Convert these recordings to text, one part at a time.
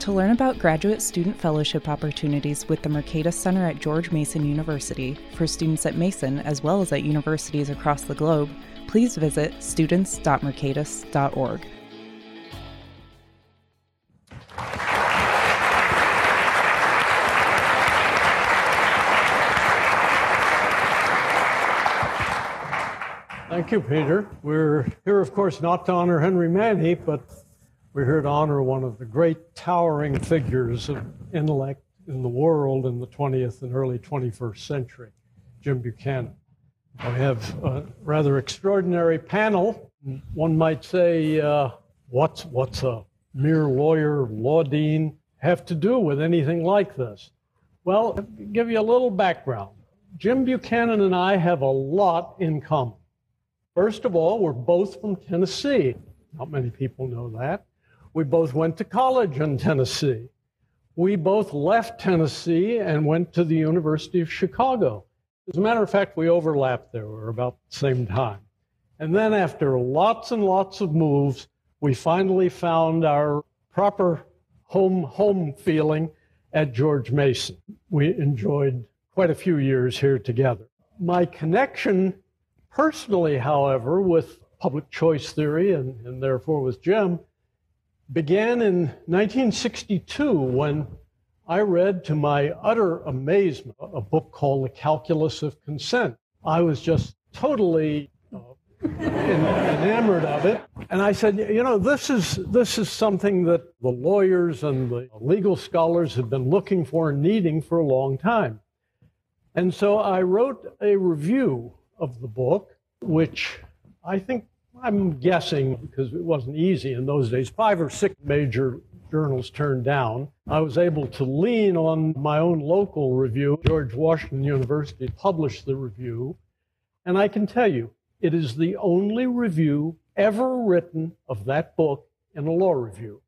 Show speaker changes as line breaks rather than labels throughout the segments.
To learn about graduate student fellowship opportunities with the Mercatus Center at George Mason University for students at Mason as well as at universities across the globe, please visit students.mercatus.org.
Thank you, Peter. We're here, of course, not to honor Henry Manne, but we're here to honor one of the great towering figures of intellect in the world in the 20th and early 21st century, Jim Buchanan. We have a rather extraordinary panel. One might say, uh, what's, what's a mere lawyer, law dean have to do with anything like this? Well, give you a little background. Jim Buchanan and I have a lot in common. First of all, we're both from Tennessee. Not many people know that. We both went to college in Tennessee. We both left Tennessee and went to the University of Chicago. As a matter of fact, we overlapped there. We were about the same time. And then after lots and lots of moves, we finally found our proper home home feeling at George Mason. We enjoyed quite a few years here together. My connection personally, however, with public choice theory and, and therefore with Jim began in 1962 when I read, to my utter amazement, a book called The Calculus of Consent. I was just totally uh, enamored of it. And I said, you know, this is, this is something that the lawyers and the legal scholars have been looking for and needing for a long time. And so I wrote a review of the book, which I think I'm guessing, because it wasn't easy in those days, five or six major journals turned down. I was able to lean on my own local review. George Washington University published the review. And I can tell you, it is the only review ever written of that book in a law review.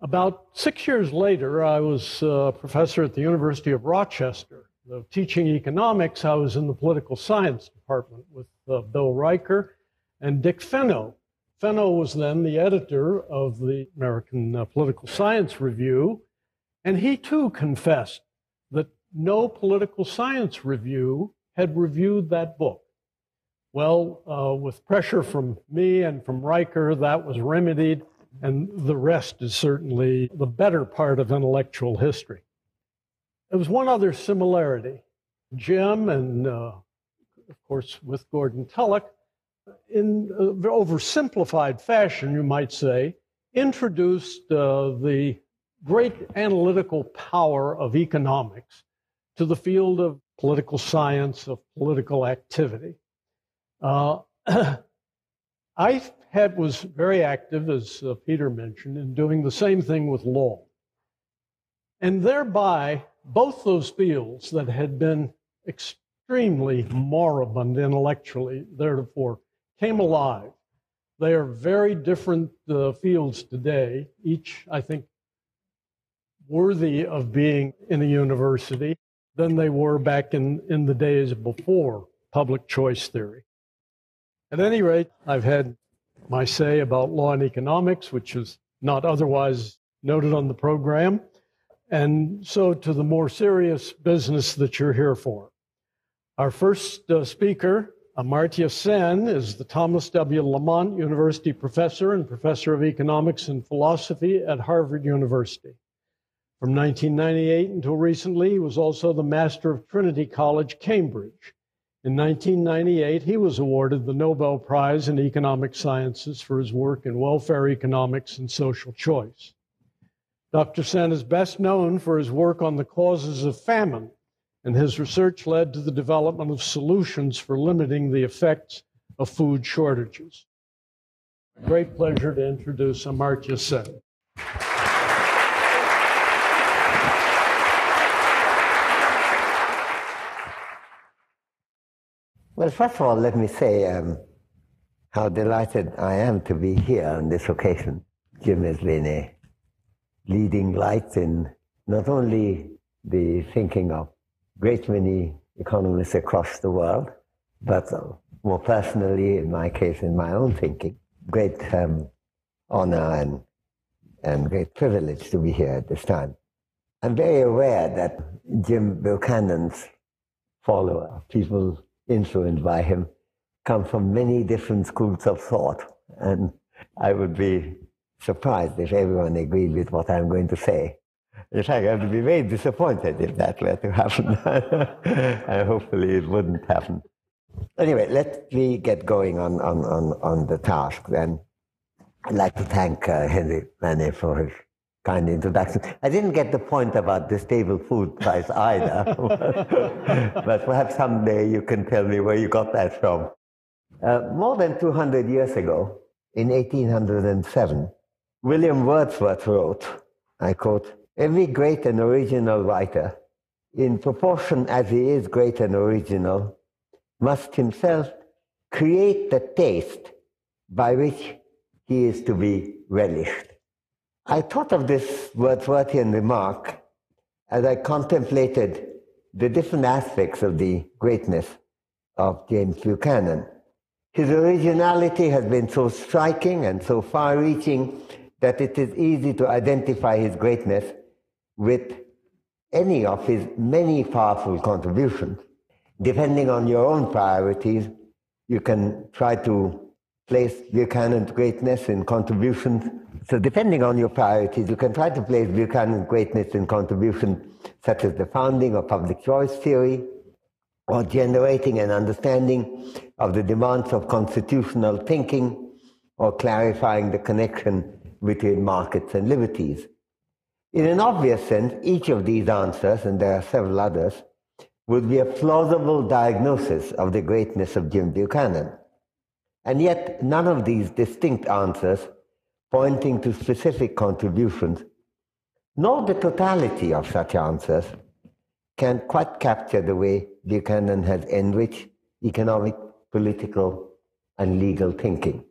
About six years later, I was a professor at the University of Rochester. teaching economics, I was in the political science department with uh, Bill Riker and Dick Fenno. Fenno was then the editor of the American uh, Political Science Review, and he too confessed that no political science review had reviewed that book. Well, uh, with pressure from me and from Riker, that was remedied, and the rest is certainly the better part of intellectual history. There was one other similarity. Jim, and uh, of course with Gordon Tullock, in oversimplified fashion, you might say, introduced uh, the great analytical power of economics to the field of political science, of political activity. Uh, I had, was very active, as uh, Peter mentioned, in doing the same thing with law. And thereby, both those fields that had been extremely moribund intellectually theretofore came alive. They are very different uh, fields today, each, I think, worthy of being in a university than they were back in, in the days before public choice theory. At any rate, I've had my say about law and economics, which is not otherwise noted on the program. And so to the more serious business that you're here for. Our first uh, speaker Amartya Sen is the Thomas W. Lamont University professor and professor of economics and philosophy at Harvard University. From 1998 until recently, he was also the master of Trinity College, Cambridge. In 1998, he was awarded the Nobel Prize in Economic Sciences for his work in welfare economics and social choice. Dr. Sen is best known for his work on the causes of famine and his research led to the development of solutions for limiting the effects of food shortages. Great pleasure to introduce Amartya Sen.
Well, first of all, let me say um, how delighted I am to be here on this occasion. Jim has been a leading light in not only the thinking of great many economists across the world, but more personally, in my case, in my own thinking, great um, honor and, and great privilege to be here at this time. I'm very aware that Jim Buchanan's followers, people influenced by him, come from many different schools of thought. And I would be surprised if everyone agreed with what I'm going to say. In fact, I would be very disappointed if that were to happen. and hopefully it wouldn't happen. Anyway, let me get going on, on, on, on the task then. I'd like to thank uh, Henry Manne for his kind introduction. I didn't get the point about the stable food price either, but perhaps someday you can tell me where you got that from. Uh, more than 200 years ago, in 1807, William Wordsworth wrote, I quote, Every great and original writer, in proportion as he is great and original, must himself create the taste by which he is to be relished. I thought of this Wordsworthian remark as I contemplated the different aspects of the greatness of James Buchanan. His originality has been so striking and so far reaching that it is easy to identify his greatness with any of his many powerful contributions. Depending on your own priorities, you can try to place Buchanan's greatness in contributions. So depending on your priorities, you can try to place Buchanan's greatness in contributions such as the founding of public choice theory, or generating an understanding of the demands of constitutional thinking, or clarifying the connection between markets and liberties. In an obvious sense, each of these answers, and there are several others, would be a plausible diagnosis of the greatness of Jim Buchanan. And yet, none of these distinct answers pointing to specific contributions, nor the totality of such answers, can quite capture the way Buchanan has enriched economic, political, and legal thinking.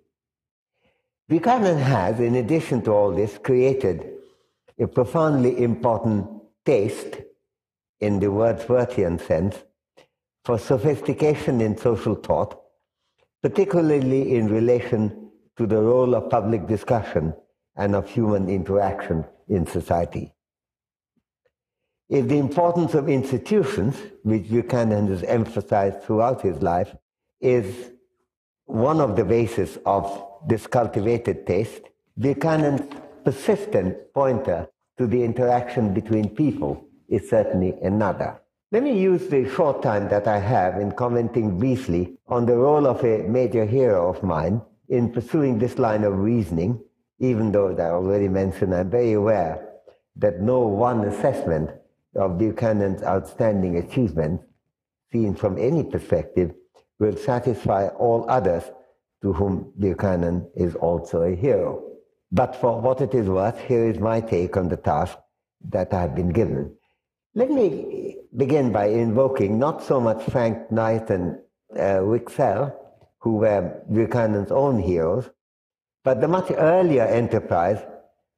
Buchanan has, in addition to all this, created a profoundly important taste, in the Wordsworthian sense, for sophistication in social thought, particularly in relation to the role of public discussion and of human interaction in society. If the importance of institutions, which Buchanan has emphasized throughout his life, is one of the bases of this cultivated taste, Buchanan's persistent pointer to the interaction between people is certainly another. Let me use the short time that I have in commenting briefly on the role of a major hero of mine in pursuing this line of reasoning, even though, as I already mentioned, I'm very aware that no one assessment of Buchanan's outstanding achievements, seen from any perspective, will satisfy all others to whom Buchanan is also a hero. But for what it is worth, here is my take on the task that I have been given. Let me begin by invoking not so much Frank Knight and uh, who were Buchanan's own heroes, but the much earlier enterprise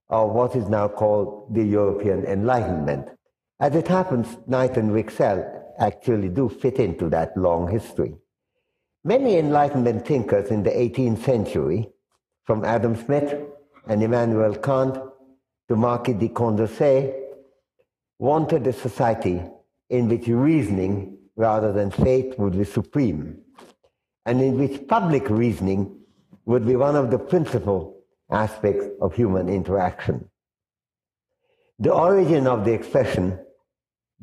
of what is now called the European Enlightenment. As it happens, Knight and Wicksell actually do fit into that long history. Many Enlightenment thinkers in the 18th century, from Adam Smith and Immanuel Kant to Marquis de Condorcet, wanted a society in which reasoning rather than faith would be supreme, and in which public reasoning would be one of the principal aspects of human interaction. The origin of the expression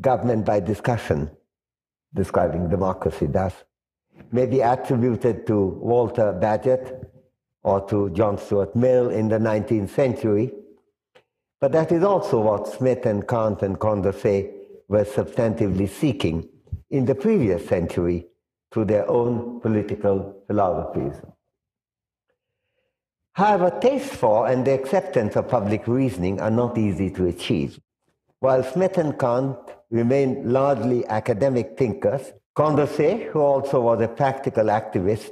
government by discussion, describing democracy thus, may be attributed to Walter Bagehot or to John Stuart Mill in the 19th century, but that is also what Smith and Kant and Condorcet were substantively seeking in the previous century through their own political philosophies. However, taste for and the acceptance of public reasoning are not easy to achieve. While Smith and Kant remained largely academic thinkers, Condorcet, who also was a practical activist,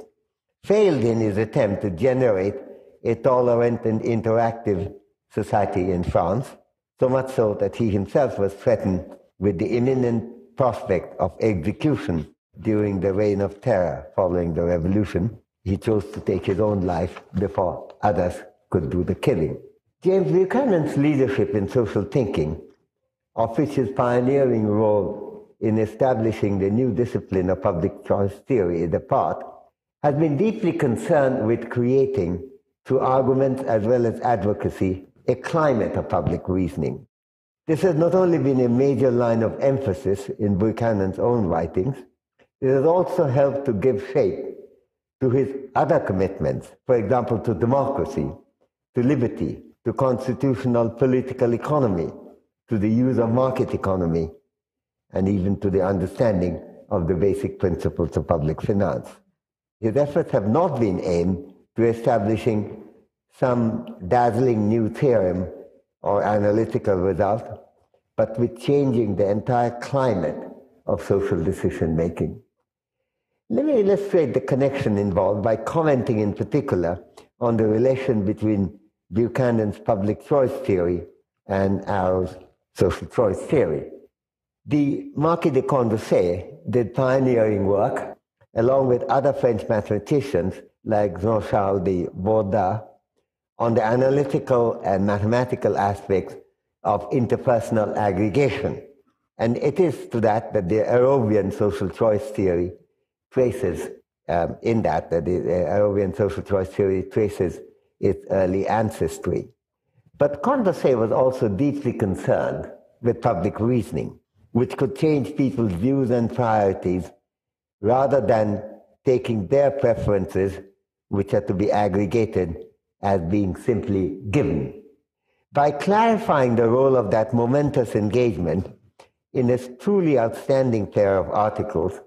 failed in his attempt to generate a tolerant and interactive society in France, so much so that he himself was threatened with the imminent prospect of execution during the reign of terror following the revolution. He chose to take his own life before others could do the killing. James Buchanan's leadership in social thinking, of which his pioneering role in establishing the new discipline of public choice theory is a part, has been deeply concerned with creating, through arguments as well as advocacy, a climate of public reasoning. This has not only been a major line of emphasis in Buchanan's own writings, it has also helped to give shape to his other commitments, for example, to democracy, to liberty, to constitutional political economy, to the use of market economy, and even to the understanding of the basic principles of public finance. His efforts have not been aimed to establishing some dazzling new theorem or analytical result, but with changing the entire climate of social decision making. Let me illustrate the connection involved by commenting in particular on the relation between Buchanan's public choice theory and Arrow's social choice theory. The Marquis de Condorcet did pioneering work along with other French mathematicians like Jean-Charles de Borda on the analytical and mathematical aspects of interpersonal aggregation. And it is to that that the Arrovian social choice theory traces, um, in that, that the Arrovian social choice theory traces its early ancestry. But Condorcet was also deeply concerned with public reasoning, which could change people's views and priorities rather than taking their preferences, which are to be aggregated, as being simply given. By clarifying the role of that momentous engagement in a truly outstanding pair of articles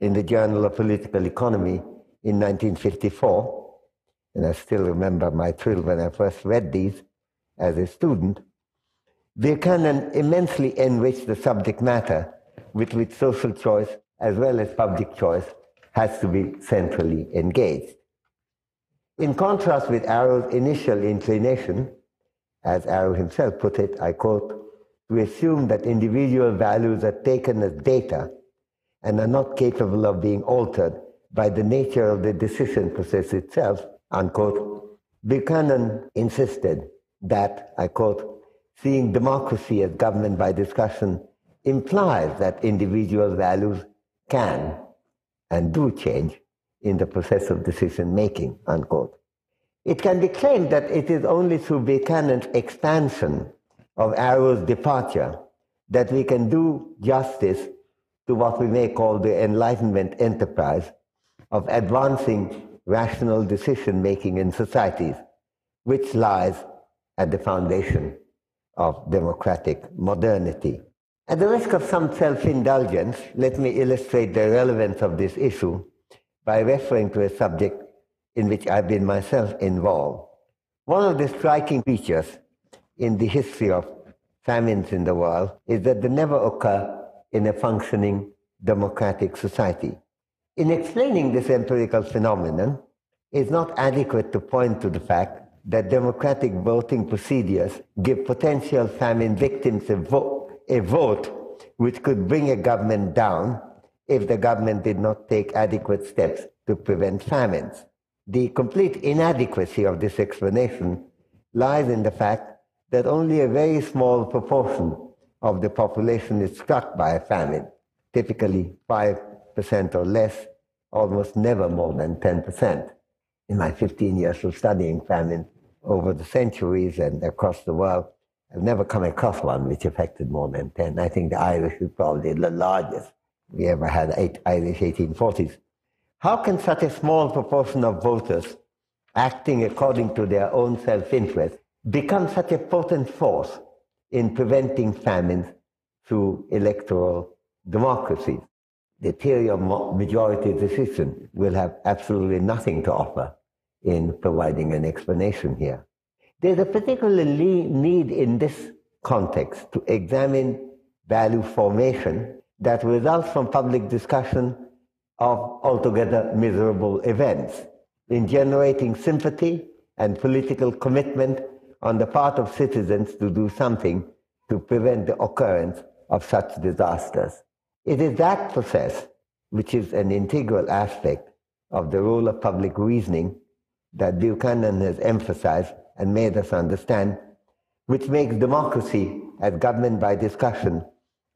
in the Journal of Political Economy in 1954, and I still remember my thrill when I first read these as a student, Buchanan immensely enriched the subject matter with which social choice as well as public choice has to be centrally engaged. In contrast with Arrow's initial inclination, as Arrow himself put it, I quote, to assume that individual values are taken as data and are not capable of being altered by the nature of the decision process itself, unquote, Buchanan insisted that, I quote, seeing democracy as government by discussion implies that individual values can and do change in the process of decision making, unquote. It can be claimed that it is only through Buchanan's expansion of Arrow's departure that we can do justice to what we may call the Enlightenment enterprise of advancing rational decision making in societies, which lies at the foundation of democratic modernity. At the risk of some self indulgence, let me illustrate the relevance of this issue by referring to a subject in which I've been myself involved. One of the striking features in the history of famines in the world is that they never occur in a functioning democratic society. In explaining this empirical phenomenon, it's not adequate to point to the fact that democratic voting procedures give potential famine victims a, vo- a vote which could bring a government down if the government did not take adequate steps to prevent famines. The complete inadequacy of this explanation lies in the fact that only a very small proportion of the population is struck by a famine, typically 5% or less, almost never more than 10%. In my 15 years of studying famine over the centuries and across the world, I've never come across one which affected more than 10. I think the Irish is probably the largest. We ever had eight Irish 1840s. How can such a small proportion of voters acting according to their own self-interest become such a potent force in preventing famines through electoral democracies. The theory of majority decision will have absolutely nothing to offer in providing an explanation here. There's a particular need in this context to examine value formation that results from public discussion of altogether miserable events, in generating sympathy and political commitment on the part of citizens to do something to prevent the occurrence of such disasters. It is that process which is an integral aspect of the role of public reasoning that Buchanan has emphasized and made us understand, which makes democracy as government by discussion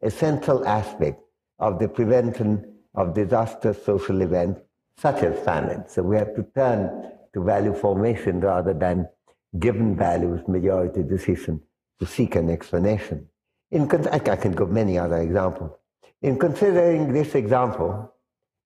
a central aspect of the prevention of disastrous social events such as famine. So we have to turn to value formation rather than given values majority decision to seek an explanation. In, I can give many other examples. In considering this example,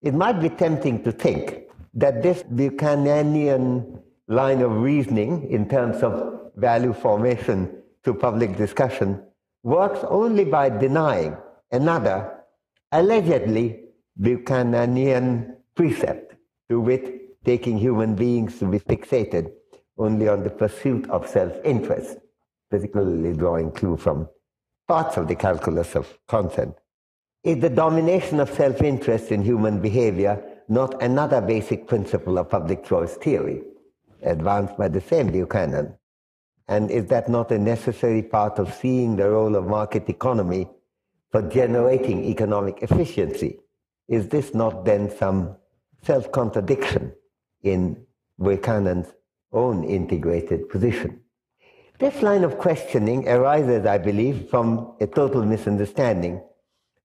it might be tempting to think that this Buchananian line of reasoning in terms of value formation to public discussion works only by denying another allegedly Buchananian precept, to wit, taking human beings to be fixated only on the pursuit of self-interest, particularly drawing clue from parts of the calculus of consent. Is the domination of self-interest in human behavior not another basic principle of public choice theory, advanced by the same Buchanan? And is that not a necessary part of seeing the role of market economy for generating economic efficiency? Is this not then some self contradiction in Buchanan's own integrated position? This line of questioning arises, I believe, from a total misunderstanding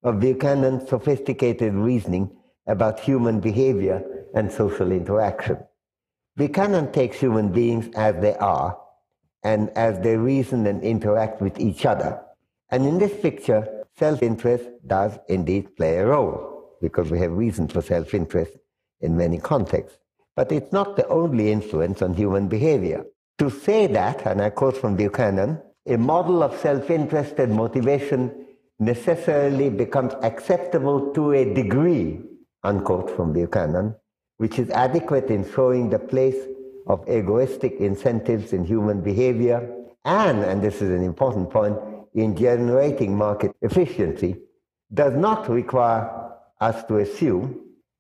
of Buchanan's sophisticated reasoning about human behavior and social interaction. Buchanan takes human beings as they are and as they reason and interact with each other. And in this picture, self interest does indeed play a role because we have reason for self interest in many contexts. But it's not the only influence on human behavior. To say that, and I quote from Buchanan, a model of self interested motivation necessarily becomes acceptable to a degree, unquote from Buchanan, which is adequate in showing the place of egoistic incentives in human behavior and, and this is an important point, in generating market efficiency, does not require us to assume,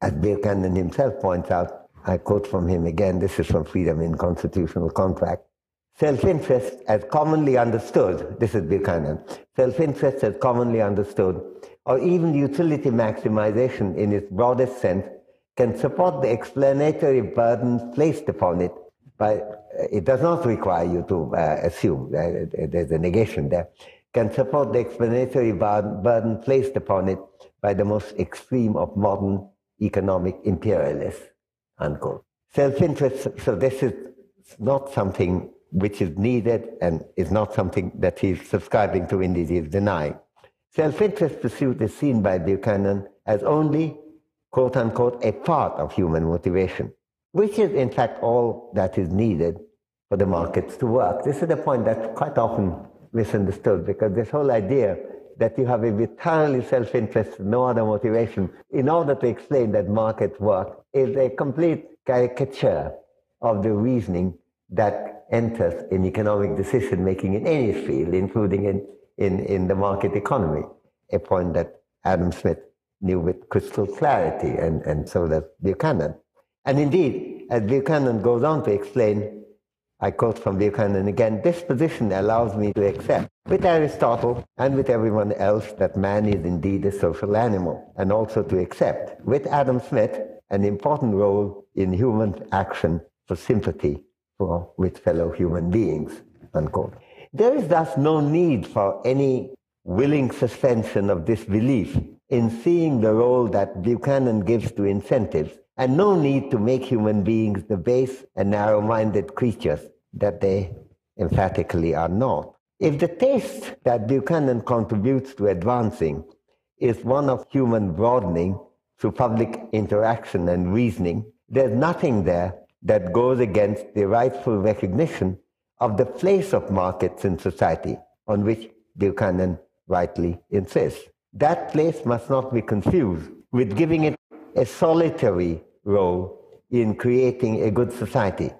as Buchanan himself points out, I quote from him again, this is from Freedom in Constitutional Contract, Self-interest as commonly understood, this is Buchanan, self-interest as commonly understood, or even utility maximization in its broadest sense, can support the explanatory burden placed upon it by, uh, it does not require you to uh, assume, uh, there's a negation there, can support the explanatory burden placed upon it by the most extreme of modern economic imperialists, unquote. Self-interest, so this is not something which is needed and is not something that he's subscribing to, indeed he is denying. Self-interest pursuit is seen by Buchanan as only, quote unquote, a part of human motivation, which is in fact all that is needed for the markets to work. This is a point that's quite often misunderstood because this whole idea that you have a entirely self-interest, no other motivation, in order to explain that markets work is a complete caricature of the reasoning that enters in economic decision making in any field, including in, in, in the market economy, a point that Adam Smith knew with crystal clarity, and, and so does Buchanan. And indeed, as Buchanan goes on to explain, I quote from Buchanan again, this position allows me to accept with Aristotle and with everyone else that man is indeed a social animal, and also to accept with Adam Smith an important role in human action for sympathy for, with fellow human beings, unquote. There is thus no need for any willing suspension of disbelief in seeing the role that Buchanan gives to incentives, and no need to make human beings the base and narrow-minded creatures that they emphatically are not. If the taste that Buchanan contributes to advancing is one of human broadening through public interaction and reasoning, there's nothing there that goes against the rightful recognition of the place of markets in society on which Buchanan rightly insists. That place must not be confused with giving it a solitary role in creating a good society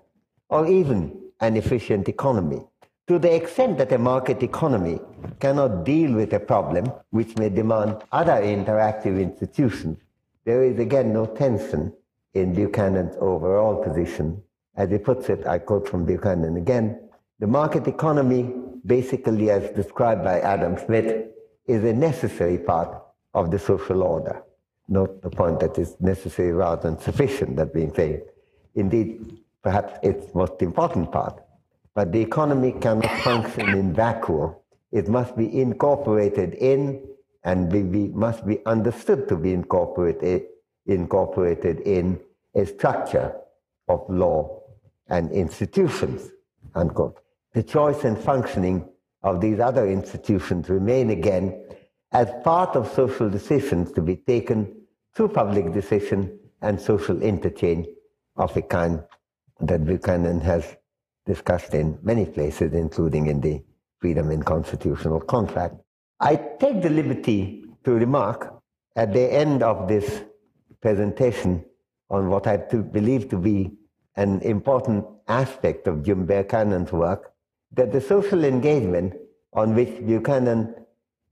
or even an efficient economy. To the extent that a market economy cannot deal with a problem which may demand other interactive institutions, there is again no tension in Buchanan's overall position. As he puts it, I quote from Buchanan again, the market economy, basically as described by Adam Smith, is a necessary part of the social order. not the point that it's necessary rather than sufficient, that being said. Indeed, perhaps its most important part. But the economy cannot function in vacuum. It must be incorporated in and be, be, must be understood to be incorporated, incorporated in a structure of law and institutions, unquote. The choice and functioning of these other institutions remain again as part of social decisions to be taken through public decision and social interchange of a kind that Buchanan has discussed in many places, including in the Freedom in Constitutional Contract. I take the liberty to remark at the end of this presentation on what I believe to be an important aspect of Jim Buchanan's work, that the social engagement on which Buchanan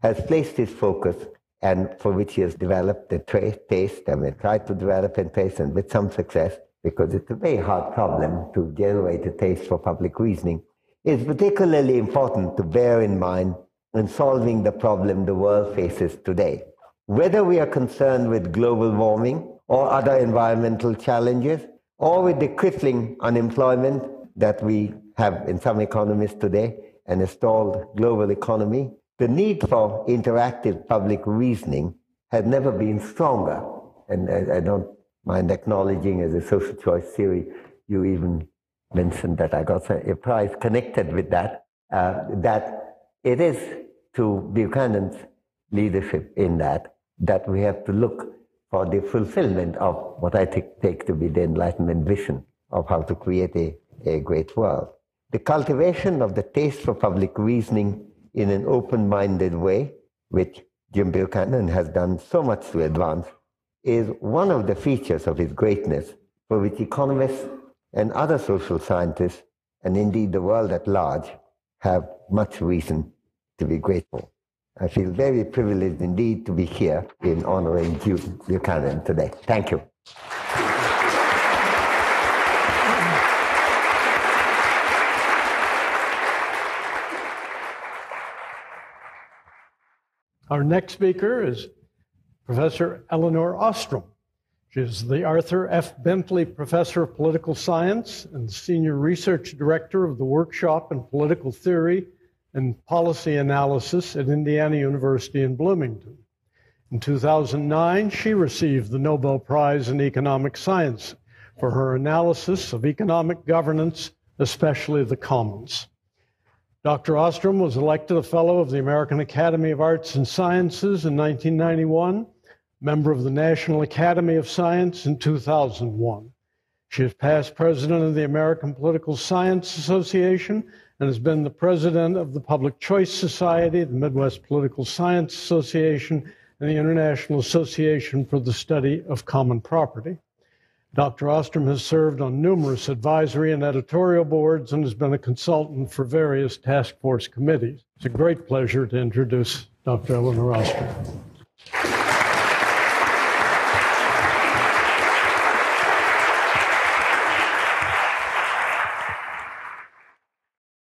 has placed his focus and for which he has developed a taste, and mean, tried to develop a taste and with some success, because it's a very hard problem to generate a taste for public reasoning, is particularly important to bear in mind in solving the problem the world faces today. Whether we are concerned with global warming or other environmental challenges, or with the crippling unemployment that we have in some economies today an a stalled global economy, the need for interactive public reasoning has never been stronger. And I, I don't mind acknowledging as a social choice theory, you even mentioned that I got a prize connected with that, uh, that it is to Buchanan's leadership in that, that we have to look for the fulfillment of what I take, take to be the Enlightenment vision of how to create a, a great world. The cultivation of the taste for public reasoning in an open-minded way, which Jim Buchanan has done so much to advance, is one of the features of his greatness for which economists and other social scientists, and indeed the world at large, have much reason to be grateful. I feel very privileged indeed to be here in honoring Jim Buchanan today. Thank you.
Our next speaker is Professor Elinor Ostrom. She is the Arthur F. Bentley Professor of Political Science and Senior Research Director of the Workshop in Political Theory and Policy Analysis at Indiana University in Bloomington. In 2009, she received the Nobel Prize in Economic Science for her analysis of economic governance, especially the commons. Dr. Ostrom was elected a Fellow of the American Academy of Arts and Sciences in 1991, member of the National Academy of Science in 2001. She is past president of the American Political Science Association and has been the president of the Public Choice Society, the Midwest Political Science Association, and the International Association for the Study of Common Property. Dr. Ostrom has served on numerous advisory and editorial boards and has been a consultant for various task force committees. It's a great pleasure to introduce Dr. Elinor Ostrom.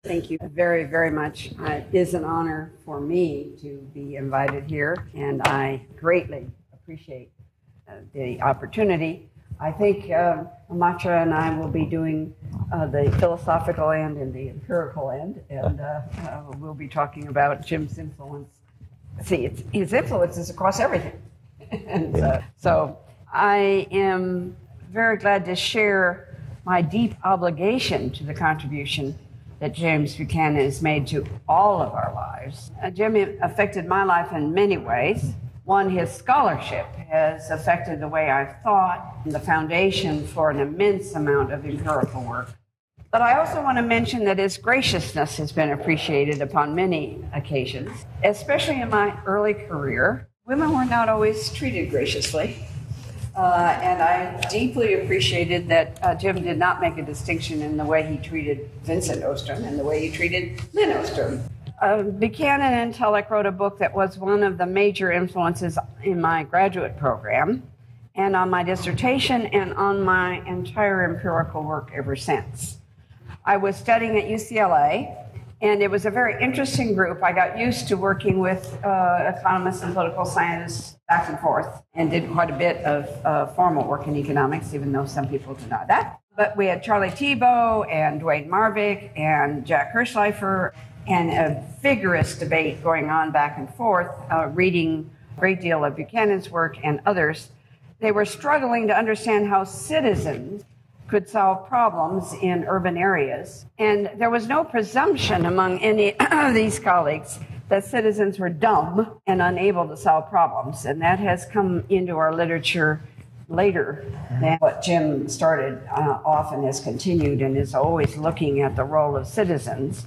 Thank you very, very much. Uh, it is an honor for me to be invited here, and I greatly appreciate uh, the opportunity. I think uh, Amartya and I will be doing uh, the philosophical end and the empirical end, and uh, uh, we'll be talking about Jim's influence. See, his influence is across everything. and uh, so I am very glad to share my deep obligation to the contribution that James Buchanan has made to all of our lives. Uh, Jim affected my life in many ways. One, his scholarship has affected the way I've thought, and the foundation for an immense amount of empirical work. But I also want to mention that his graciousness has been appreciated upon many occasions, especially in my early career. Women were not always treated graciously. Uh, and I deeply appreciated that uh, Jim did not make a distinction in the way he treated Vincent Ostrom and the way he treated Lin Ostrom. Uh, Buchanan and Tullock wrote a book that was one of the major influences in my graduate program and on my dissertation and on my entire empirical work ever since. I was studying at UCLA, and it was a very interesting group. I got used to working with uh, economists and political scientists back and forth, and did quite a bit of uh, formal work in economics, even though some people deny that. But we had Charlie Tiebout and Dwaine Marvick and Jack Hirshleifer, and a vigorous debate going on back and forth, uh, reading a great deal of Buchanan's work and others. They were struggling to understand how citizens could solve problems in urban areas. And there was no presumption among any of these colleagues that citizens were dumb and unable to solve problems. And that has come into our literature later than what Jim started uh, off and has continued and is always looking at the role of citizens.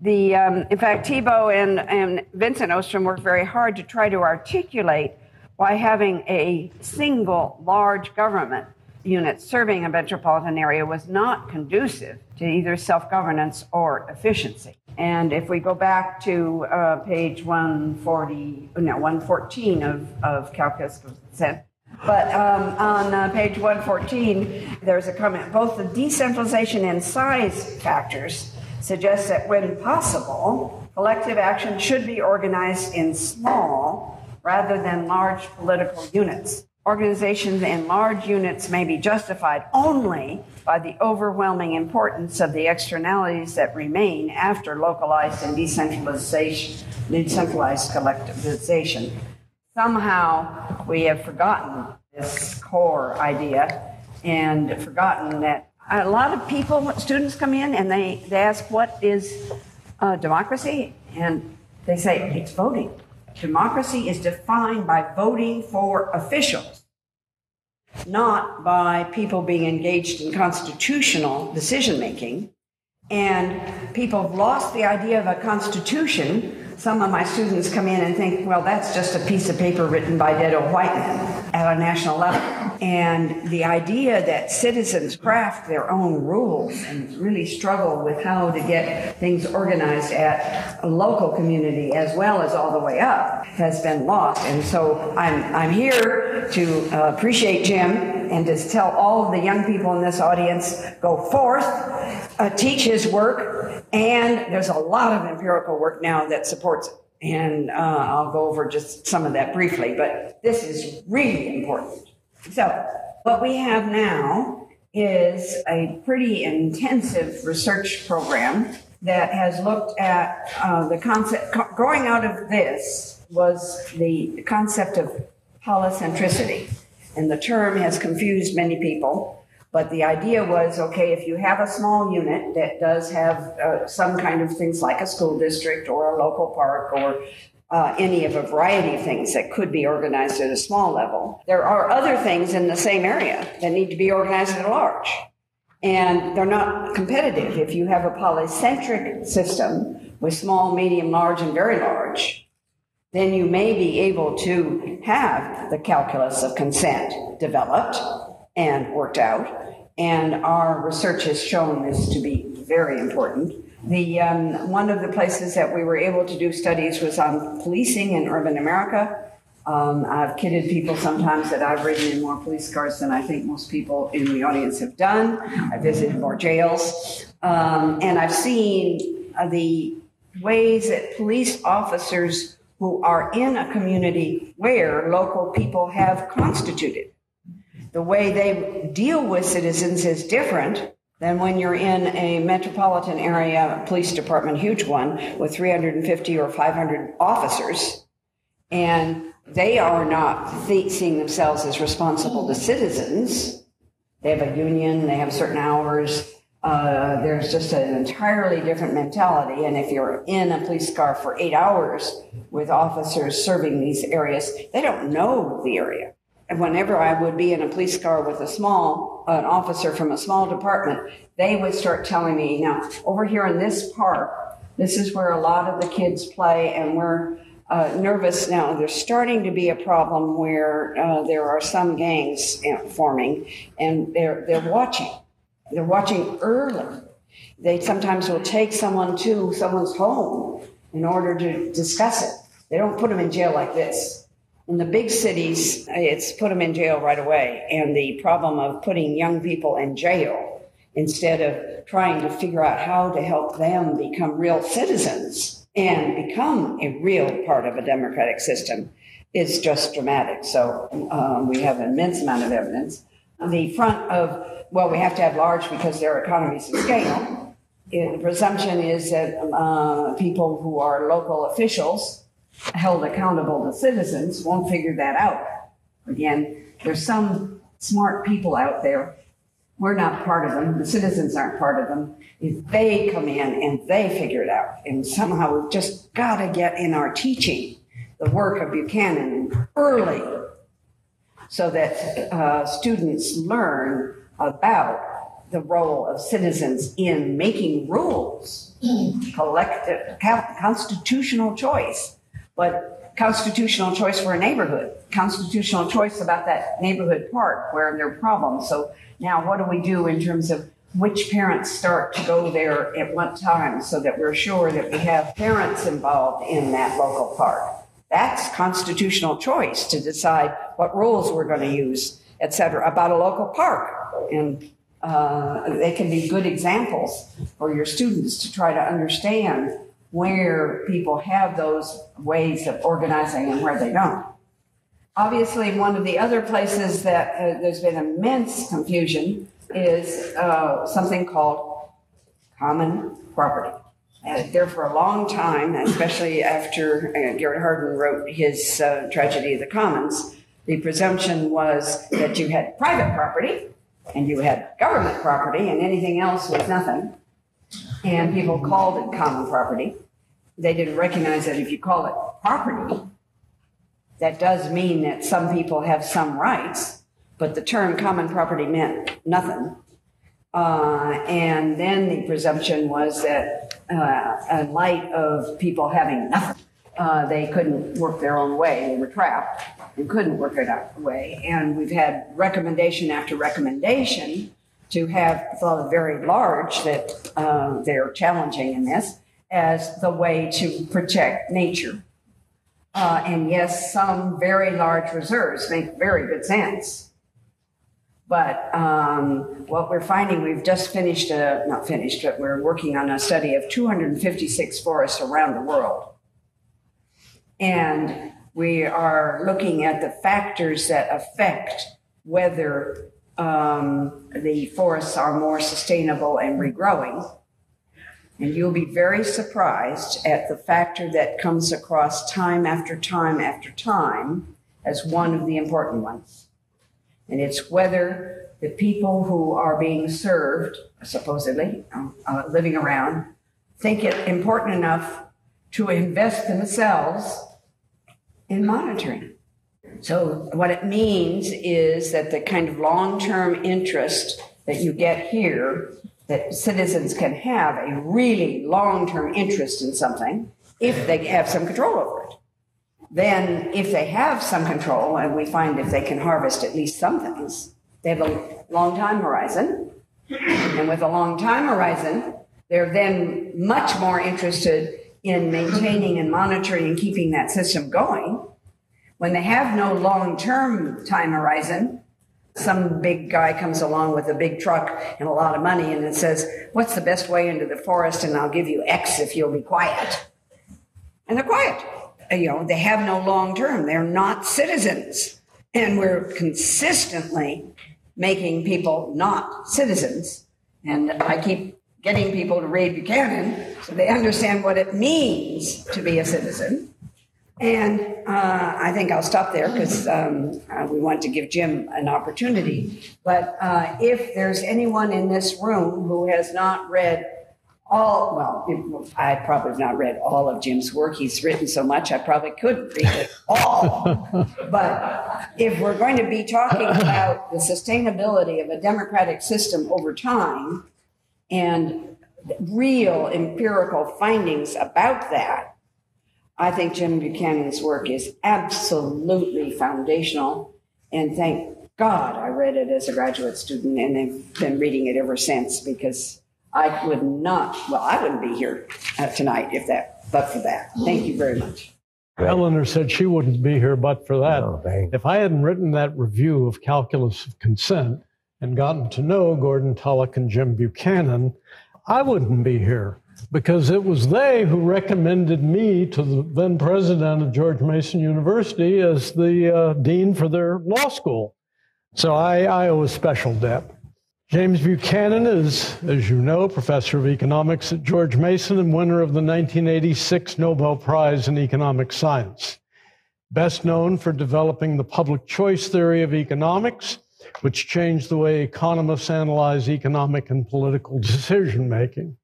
The, um, in fact, Tiebout and, and Vincent Ostrom worked very hard to try to articulate why having a single large government unit serving a metropolitan area was not conducive to either self governance or efficiency. And if we go back to uh, page 140, no, 114 of, of Calculus Consent, but um, on uh, page 114, there's a comment both the decentralization and size factors suggest that when possible, collective action should be organized in small rather than large political units. Organizations in large units may be justified only by the overwhelming importance of the externalities that remain after localized and decentralization, decentralized collectivization. Somehow we have forgotten this core idea and forgotten that a lot of people, students come in and they, they ask, What is uh, democracy? And they say, It's voting. Democracy is defined by voting for officials, not by people being engaged in constitutional decision making. And people have lost the idea of a constitution. Some of my students come in and think, well, that's just a piece of paper written by dead old white men at a national level. And the idea that citizens craft their own rules and really struggle with how to get things organized at a local community as well as all the way up has been lost. And so I'm, I'm here to uh, appreciate Jim and to tell all of the young people in this audience go forth, uh, teach his work, and there's a lot of empirical work now that supports it. And uh, I'll go over just some of that briefly, but this is really important. So, what we have now is a pretty intensive research program that has looked at uh, the concept. Growing out of this was the concept of polycentricity, and the term has confused many people. But the idea was okay, if you have a small unit that does have uh, some kind of things like a school district or a local park or uh, any of a variety of things that could be organized at a small level. There are other things in the same area that need to be organized at a large. And they're not competitive. If you have a polycentric system with small, medium, large, and very large, then you may be able to have the calculus of consent developed and worked out. And our research has shown this to be very important. The um, one of the places that we were able to do studies was on policing in urban America. Um, I've kidded people sometimes that I've ridden in more police cars than I think most people in the audience have done. I've visited more jails, um, and I've seen uh, the ways that police officers who are in a community where local people have constituted. The way they deal with citizens is different than when you're in a metropolitan area police department, huge one, with 350 or 500 officers, and they are not seeing themselves as responsible to citizens. They have a union, they have certain hours. Uh, there's just an entirely different mentality. And if you're in a police car for eight hours with officers serving these areas, they don't know the area And whenever I would be in a police car with a small, an officer from a small department, they would start telling me, now, over here in this park, this is where a lot of the kids play and where uh, nervous now. There's starting to be a problem where uh, there are some gangs forming, and they're they're watching. They're watching early. They sometimes will take someone to someone's home in order to discuss it. They don't put them in jail like this. In the big cities, it's put them in jail right away. And the problem of putting young people in jail instead of trying to figure out how to help them become real citizens and become a real part of a democratic system is just dramatic. So um, we have an immense amount of evidence. The front of, well, we have to have large because there are economies of scale. The presumption is that uh, people who are local officials held accountable to citizens won't figure that out. Again, there's some smart people out there. We're not part of them. The citizens aren't part of them. If they come in and they figure it out, and somehow we've just got to get in our teaching the work of Buchanan early so that uh, students learn about the role of citizens in making rules, collective, constitutional choice but constitutional choice for a neighborhood, constitutional choice about that neighborhood park where there are problems. So now what do we do in terms of which parents start to go there at what time so that we're sure that we have parents involved in that local park? That's constitutional choice to decide what rules we're going to use, et cetera, about a local park. And uh, they can be good examples for your students to try to understand where people have those ways of organizing and where they don't. Obviously, one of the other places that uh, there's been immense confusion is uh, something called common property. And there for a long time, especially after uh, Garrett Hardin wrote his uh, Tragedy of the Commons, the presumption was that you had private property and you had government property, and anything else was nothing and people called it common property. They didn't recognize that if you call it property, that does mean that some people have some rights, but the term common property meant nothing. Uh, and then the presumption was that, uh, in light of people having nothing, uh, they couldn't work their own way. They were trapped and couldn't work it out way. And we've had recommendation after recommendation to have thought very large that uh, they're challenging in this as the way to protect nature. Uh, and yes, some very large reserves make very good sense. But um, what we're finding, we've just finished, a, not finished, but we're working on a study of 256 forests around the world. And we are looking at the factors that affect whether um, the forests are more sustainable and regrowing. And you'll be very surprised at the factor that comes across time after time after time as one of the important ones. And it's whether the people who are being served, supposedly um, uh, living around, think it important enough to invest themselves in monitoring. So, what it means is that the kind of long term interest that you get here, that citizens can have a really long term interest in something if they have some control over it. Then, if they have some control, and we find if they can harvest at least some things, they have a long time horizon. And with a long time horizon, they're then much more interested in maintaining and monitoring and keeping that system going when they have no long term time horizon, some big guy comes along with a big truck and a lot of money and it says, What's the best way into the forest? And I'll give you X if you'll be quiet. And they're quiet. You know, they have no long term. They're not citizens. And we're consistently making people not citizens. And I keep getting people to read Buchanan so they understand what it means to be a citizen. And uh, I think I'll stop there because um, uh, we want to give Jim an opportunity. But uh, if there's anyone in this room who has not read all, well, I probably have not read all of Jim's work. He's written so much, I probably couldn't read it all. but if we're going to be talking about the sustainability of a democratic system over time and real empirical findings about that, I think Jim Buchanan's work is absolutely foundational. And thank God I read it as a graduate student and I've been reading it ever since because I would not, well, I wouldn't be here uh, tonight if that, but for that. Thank you very much.
Elinor said she wouldn't be here but for that.
Oh, thank-
If I hadn't written that review of Calculus of Consent and gotten to know Gordon Tullock and Jim Buchanan, I wouldn't be here because it was they who recommended me to the then president of George Mason University as the uh, dean for their law school. So I, I owe a special debt. James Buchanan is, as you know, professor of economics at George Mason and winner of the 1986 Nobel Prize in Economic Science. Best known for developing the public choice theory of economics, which changed the way economists analyze economic and political decision making,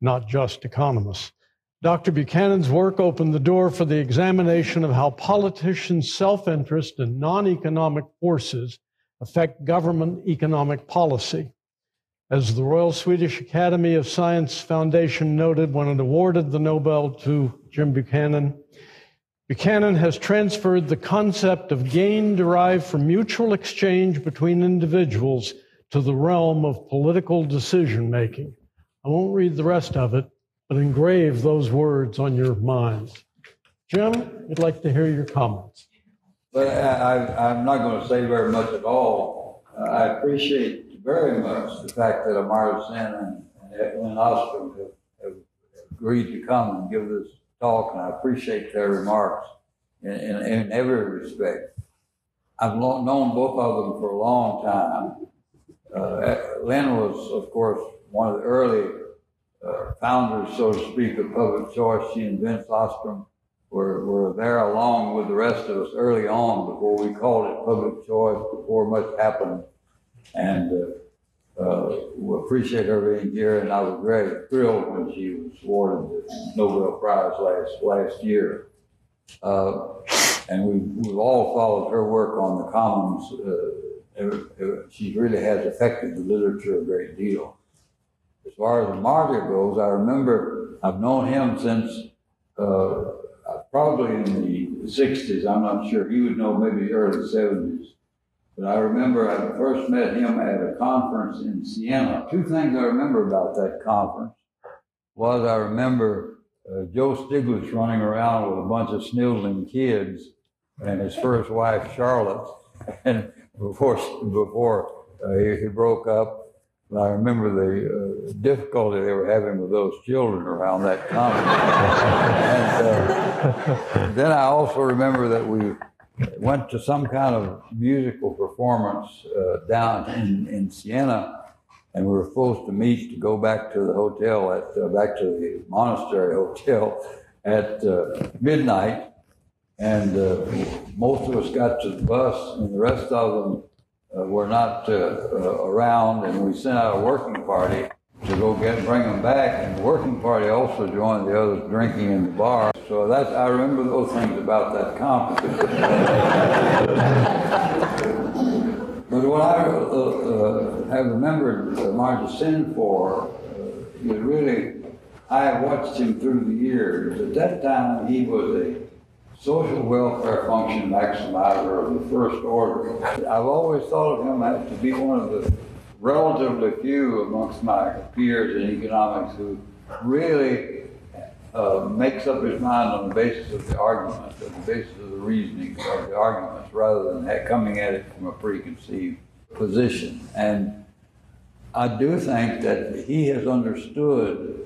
not just economists. Dr. Buchanan's work opened the door for the examination of how politicians' self interest and non economic forces affect government economic policy. As the Royal Swedish Academy of Science Foundation noted when it awarded the Nobel to Jim Buchanan, Buchanan has transferred the concept of gain derived from mutual exchange between individuals to the realm of political decision making. I won't read the rest of it, but engrave those words on your minds. Jim, I'd like to hear your comments.
But I, I'm not going to say very much at all. Uh, I appreciate very much the fact that Amartya Sen and, and Lin Ostrom have, have agreed to come and give this talk, and I appreciate their remarks in, in, in every respect. I've known both of them for a long time. Uh, Lin was, of course, one of the early uh, founders, so to speak, of public choice. She and Vince Ostrom were, there along with the rest of us early on before we called it public choice, before much happened. And uh, uh, we appreciate her being here, and I was very thrilled when she was awarded the Nobel Prize last last year. Uh, and we, we've all followed her work on the commons. Uh, she really has affected the literature a great deal. As far as Amartya goes, I remember I've known him since uh, probably in the 60s. I'm not sure. He would know maybe early 70s. But I remember I first met him at a conference in Siena. Two things I remember about that conference was I remember uh, Joe Stiglitz running around with a bunch of sniveling kids and his first wife Charlotte. And before before uh, he, he broke up, I remember the uh, difficulty they were having with those children around that conference. and, uh, then I also remember that we went to some kind of musical performance uh, down in, in Siena, and we were supposed to meet to go back to the hotel at uh, back to the monastery hotel at uh, midnight. And uh, most of us got to the bus, and the rest of them were not uh, uh, around, and we sent out a working party to go get bring them back. And the working party also joined the others drinking in the bar. So that's I remember those things about that conference. but what I uh, uh, have remembered uh, Amartya Sen for uh, is really I have watched him through the years. At that time, he was a social welfare function maximizer of the first order. I've always thought of him as to be one of the relatively few amongst my peers in economics who really uh, makes up his mind on the basis of the argument, on the basis of the reasoning of the arguments, rather than ha- coming at it from a preconceived position. And I do think that he has understood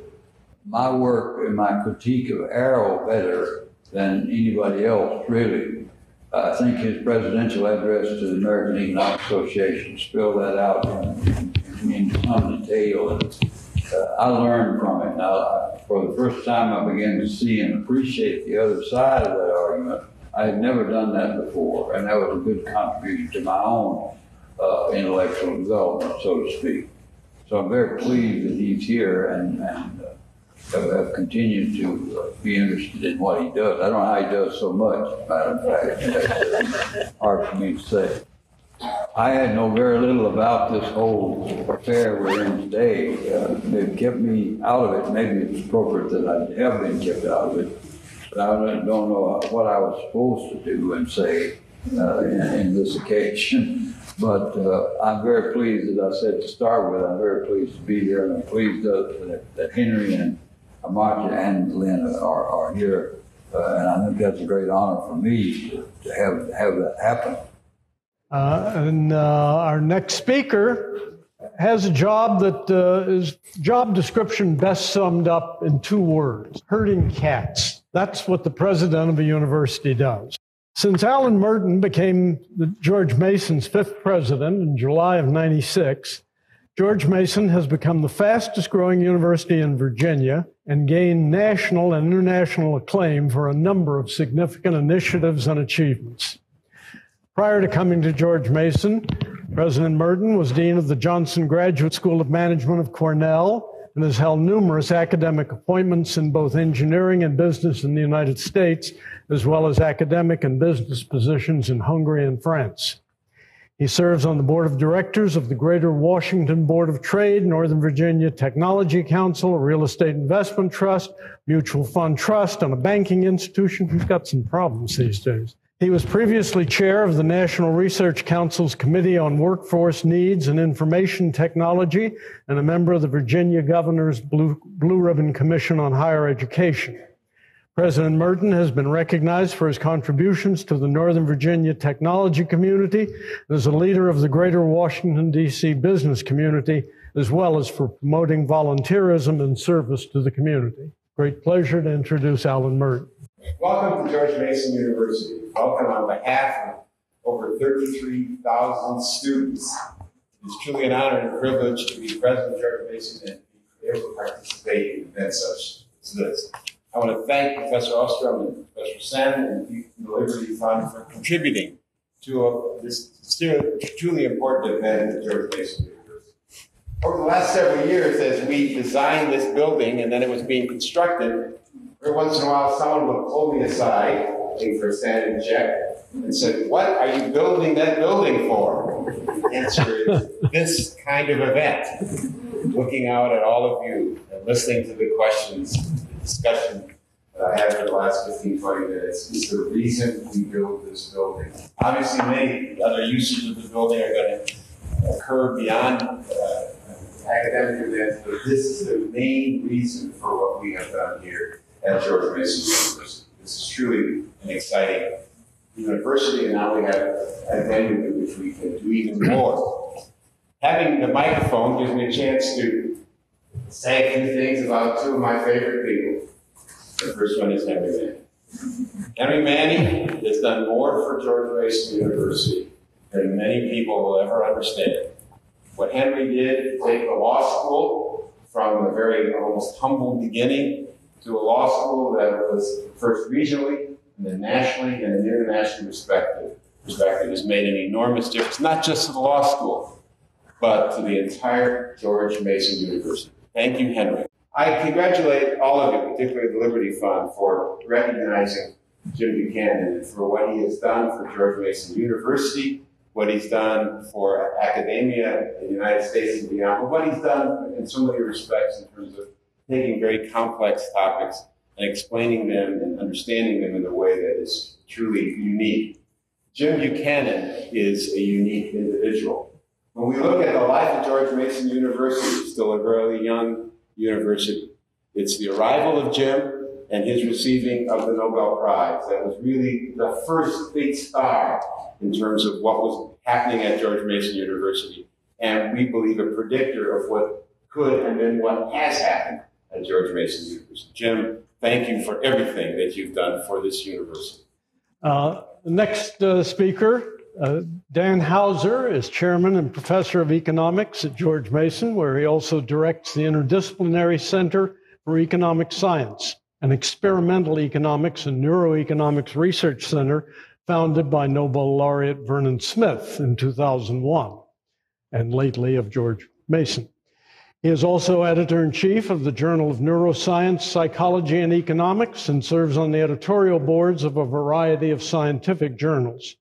my work and my critique of Arrow better than anybody else, really. I think his presidential address to the American Economic Association spelled that out in, in, some detail. And, uh, I learned from it. Now, for the first time, I began to see and appreciate the other side of that argument. I had never done that before, and that was a good contribution to my own uh, intellectual development, so to speak. So I'm very pleased that he's here and, and uh, have, have continued to uh, be interested in what he does. I don't know how he does so much, matter of fact. That's hard for me to say. I had know very little about this whole affair we're in today. Uh, they've kept me out of it. Maybe it's appropriate that I have been kept out of it.
but I don't know what I was supposed to do and say uh, in, in, this occasion. But uh, I'm very pleased, as I said to start with, I'm very pleased to be here, and I'm pleased that, that Henry and Amartya and Lin are, are here. Uh, and I think that's a great honor for me to, to have, have that happen.
Uh, and uh, our next speaker has a job that uh, is job description best summed up in two words herding cats. That's what the president of a university does. Since Alan Merten became George Mason's fifth president in July of 96, George Mason has become the fastest growing university in Virginia and gained national and international acclaim for a number of significant initiatives and achievements. Prior to coming to George Mason, President Merten was Dean of the Johnson Graduate School of Management of Cornell and has held numerous academic appointments in both engineering and business in the United States, as well as academic and business positions in Hungary and France. He serves on the board of directors of the Greater Washington Board of Trade, Northern Virginia Technology Council, a real estate investment trust, mutual fund trust, and a banking institution. We've got some problems these days. He was previously chair of the National Research Council's Committee on Workforce Needs and Information Technology and a member of the Virginia Governor's Blue, Blue Ribbon Commission on Higher Education. President Merten has been recognized for his contributions to the Northern Virginia technology community and as a leader of the greater Washington, D.C. business community, as well as for promoting volunteerism and service to the community. Great pleasure to introduce Alan Merten.
Welcome to George Mason University. Welcome on behalf of over 33,000 students. It is truly an honor and a privilege to be president of George Mason and be able to participate in events such as this. I want to thank Professor Ostrom and Professor Sen and the Liberty Fund for contributing to a, this truly important event at George Mason University. Over the last several years, as we designed this building and then it was being constructed, Every once in a while, someone would pull me aside, looking for a sanity check, and said, What are you building that building for? The answer is this kind of event. Looking out at all of you and listening to the questions, discussion that I had for the last 15, 20 minutes is the reason we built this building. Obviously, many other uses of the building are going to occur beyond uh, academic events, but this is the main reason for what we have done here at George Mason University. This is truly an exciting university, and now we have a venue in which we can do even more. Having the microphone gives me a chance to say a few things about two of my favorite people. The first one is Henry Manne. Henry Manne has done more for George Mason University than many people will ever understand. What Henry did, take a law school from a very almost humble beginning to a law school that was first regionally and then nationally and internationally respected, perspective has made an enormous difference, not just to the law school, but to the entire George Mason University. Thank you, Henry. I congratulate all of you, particularly the Liberty Fund, for recognizing Jim Buchanan and for what he has done for George Mason University, what he's done for academia in the United States and beyond, but what he's done in so many respects in terms of taking very complex topics and explaining them and understanding them in a way that is truly unique. Jim Buchanan is a unique individual. When we look at the life of George Mason University, still a very young university, it's the arrival of Jim and his receiving of the Nobel Prize. That was really the first big star in terms of what was happening at George Mason University. And we believe a predictor of what could and then what has happened at George Mason University. Jim, thank you for everything that you've done for this university.
Uh, the next uh, speaker, uh, Dan Houser, is chairman and professor of economics at George Mason, where he also directs the Interdisciplinary Center for Economic Science, an experimental economics and neuroeconomics research center founded by Nobel laureate Vernon Smith in 2001, and lately of George Mason. He is also editor in chief of the Journal of Neuroscience, Psychology, and Economics and serves on the editorial boards of a variety of scientific journals.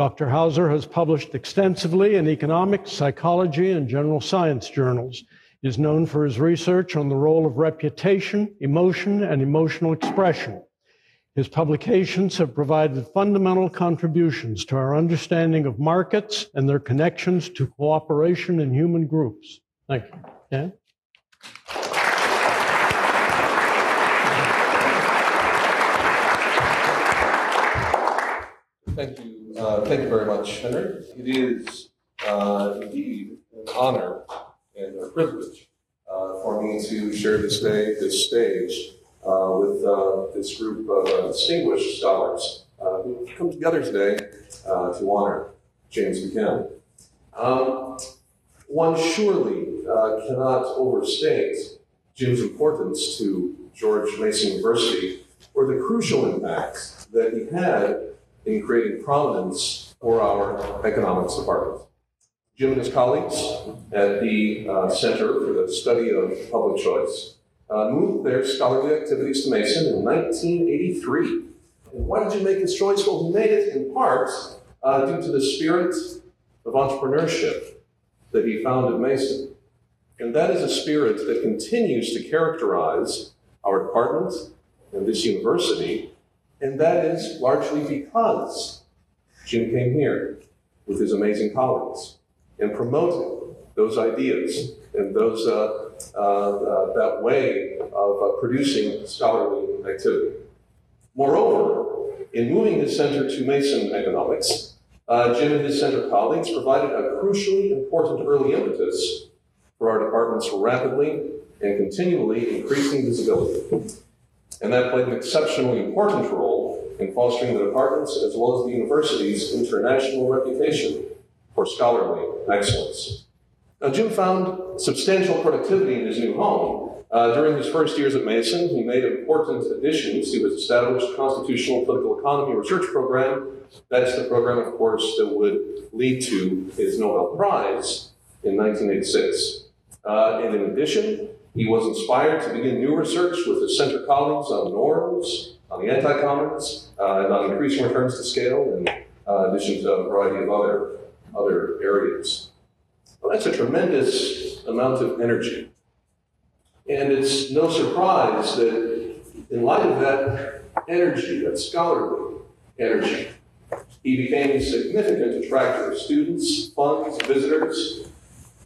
Dr. Houser has published extensively in economics, psychology, and general science journals. He is known for his research on the role of reputation, emotion, and emotional expression. His publications have provided fundamental contributions to our understanding of markets and their connections to cooperation in human groups. Thank you. Dan?
Thank you. Uh, thank you very much, Henry. It is uh, indeed an honor and a privilege uh, for me to share this day, this stage, uh, with uh, this group of uh, distinguished scholars who have come together today to honor James Buchanan. Um, one surely cannot overstate Jim's importance to George Mason University or the crucial impact that he had in creating prominence for our economics department. Jim and his colleagues at the uh, Center for the Study of Public Choice uh, moved their scholarly activities to Mason in 1983. And why did you make this choice? Well, he made it in part uh, due to the spirit of entrepreneurship that he found at Mason. And that is a spirit that continues to characterize our department and this university and that is largely because Jim came here with his amazing colleagues and promoted those ideas and those uh, uh, uh, that way of uh, producing scholarly activity. Moreover, in moving his center to Mason economics, uh, Jim and his center colleagues provided a crucially important early impetus for our department's rapidly and continually increasing visibility and that played an exceptionally important role in fostering the department's as well as the university's international reputation for scholarly excellence. Now, Jim found substantial productivity in his new home. Uh, during his first years at Mason, he made important additions to his established constitutional political economy research program. That's the program, of course, that would lead to his Nobel Prize in 1986. Uh, and in addition, he was inspired to begin new research with his center colleagues on norms, on the anti-commons, uh, and on increasing returns to scale, in uh, addition to a variety of other, other areas. Well, that's a tremendous amount of energy. And it's no surprise that in light of that energy, that scholarly energy, he became a significant attractor of students, funds, visitors,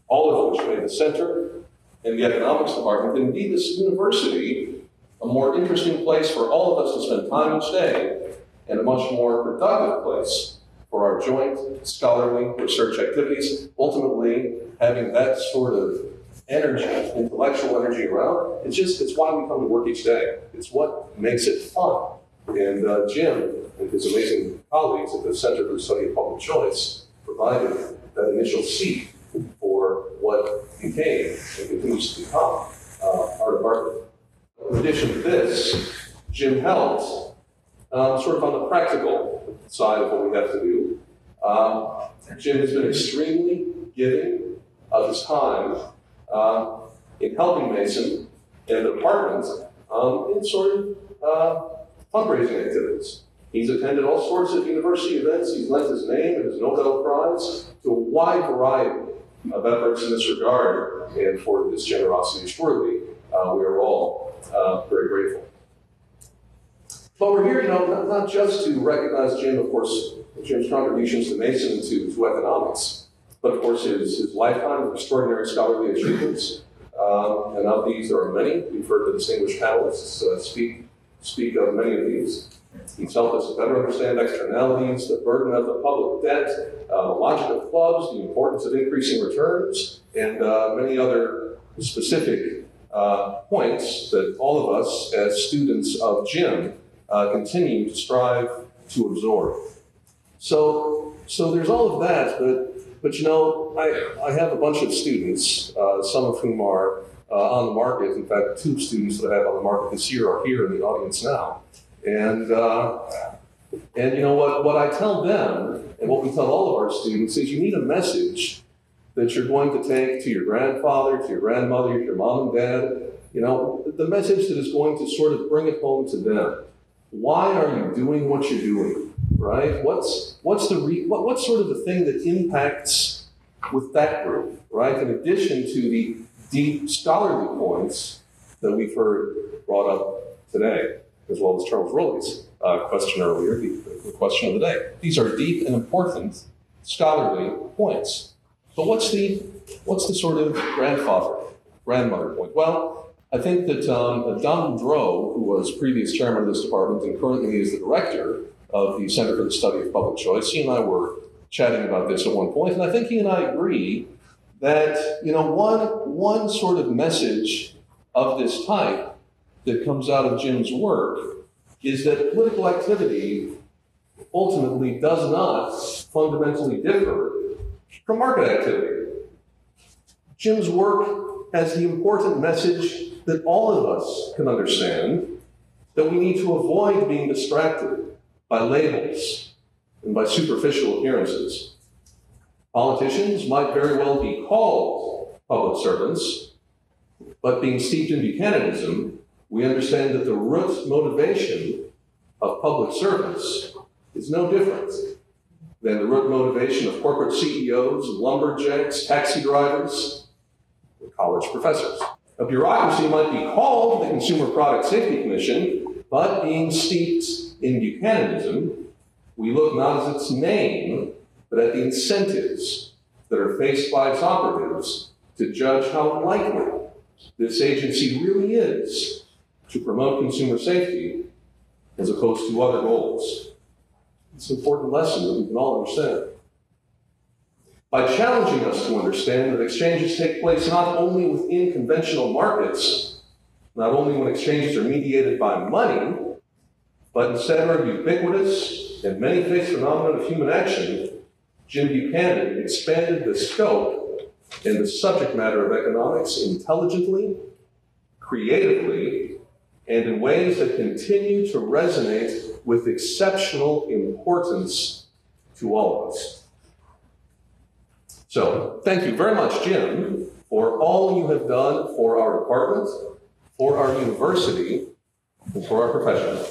all of which made the center in the economics department, can be this university, a more interesting place for all of us to spend time each day, and a much more productive place for our joint scholarly research activities. Ultimately, having that sort of energy, intellectual energy around, it's just, it's why we come to work each day. It's what makes it fun. And uh, Jim and his amazing colleagues at the Center for the Study of Public Choice provided that initial seed what became and continues to become uh, our department. In addition to this, Jim helped um, sort of on the practical side of what we have to do. Um, Jim has been extremely giving of his time uh, in helping Mason and the department um, in sort of uh, fundraising activities. He's attended all sorts of university events. He's lent his name and his Nobel Prize to a wide variety of efforts in this regard and for this generosity. Surely uh, we are all uh, very grateful. But we're here, you know, not, not, just to recognize Jim, of course, Jim's contributions to Mason to, to economics, but of course his, his lifetime of extraordinary scholarly achievements. Um, and of these, there are many. We've heard the distinguished panelists uh, speak, speak of many of these. He's helped us to better understand externalities, the burden of the public debt, uh, the logic of clubs, the importance of increasing returns, and uh, many other specific uh, points that all of us as students of Jim uh, continue to strive to absorb. So, so there's all of that, but, but you know, I, I have a bunch of students, uh, some of whom are uh, on the market. In fact, two students that I have on the market this year are here in the audience now. And, uh, and you know what, what I tell them and what we tell all of our students is you need a message that you're going to take to your grandfather, to your grandmother, to your mom and dad. You know, the message that is going to sort of bring it home to them. Why are you doing what you're doing? Right? What's what's the re, what, what's sort of the thing that impacts with that group? Right? In addition to the deep scholarly points that we've heard brought up today as well as Charles Rowley's uh, question earlier, the, the question of the day. These are deep and important scholarly points. But what's the what's the sort of grandfather, grandmother point? Well, I think that um, Donald Boudreaux, who was previous chairman of this department and currently is the director of the Center for the Study of Public Choice, he and I were chatting about this at one point, and I think he and I agree that you know one one sort of message of this type that comes out of Jim's work is that political activity ultimately does not fundamentally differ from market activity. Jim's work has the important message that all of us can understand that we need to avoid being distracted by labels and by superficial appearances. Politicians might very well be called public servants, but being steeped in Buchananism, we understand that the root motivation of public servants is no different than the root motivation of corporate CEOs, lumberjacks, taxi drivers, college professors. A bureaucracy might be called the Consumer Product Safety Commission, but being steeped in Buchananism, we look not at its name, but at the incentives that are faced by its operatives to judge how likely this agency really is to promote consumer safety as opposed to other goals. It's an important lesson that we can all understand. By challenging us to understand that exchanges take place not only within conventional markets, not only when exchanges are mediated by money, but instead are ubiquitous and many-faced phenomenon of human action, Jim Buchanan expanded the scope and the subject matter of economics intelligently, creatively, and in ways that continue to resonate with exceptional importance to all of us. So, thank you very much, Jim, for all you have done for our department, for our university, and for our profession.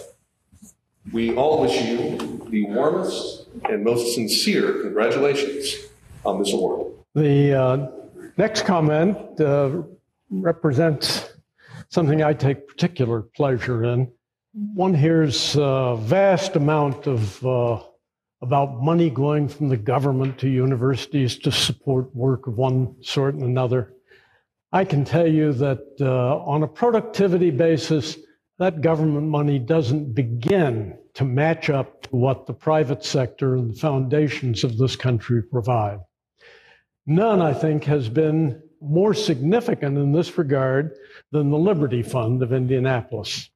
We all wish you the warmest and most sincere congratulations on this award.
The uh, next comment uh, represents something I take particular pleasure in. One hears a vast amount of uh, about money going from the government to universities to support work of one sort and another. I can tell you that uh, on a productivity basis, that government money doesn't begin to match up to what the private sector and the foundations of this country provide. None, I think, has been more significant in this regard than the Liberty Fund of Indianapolis.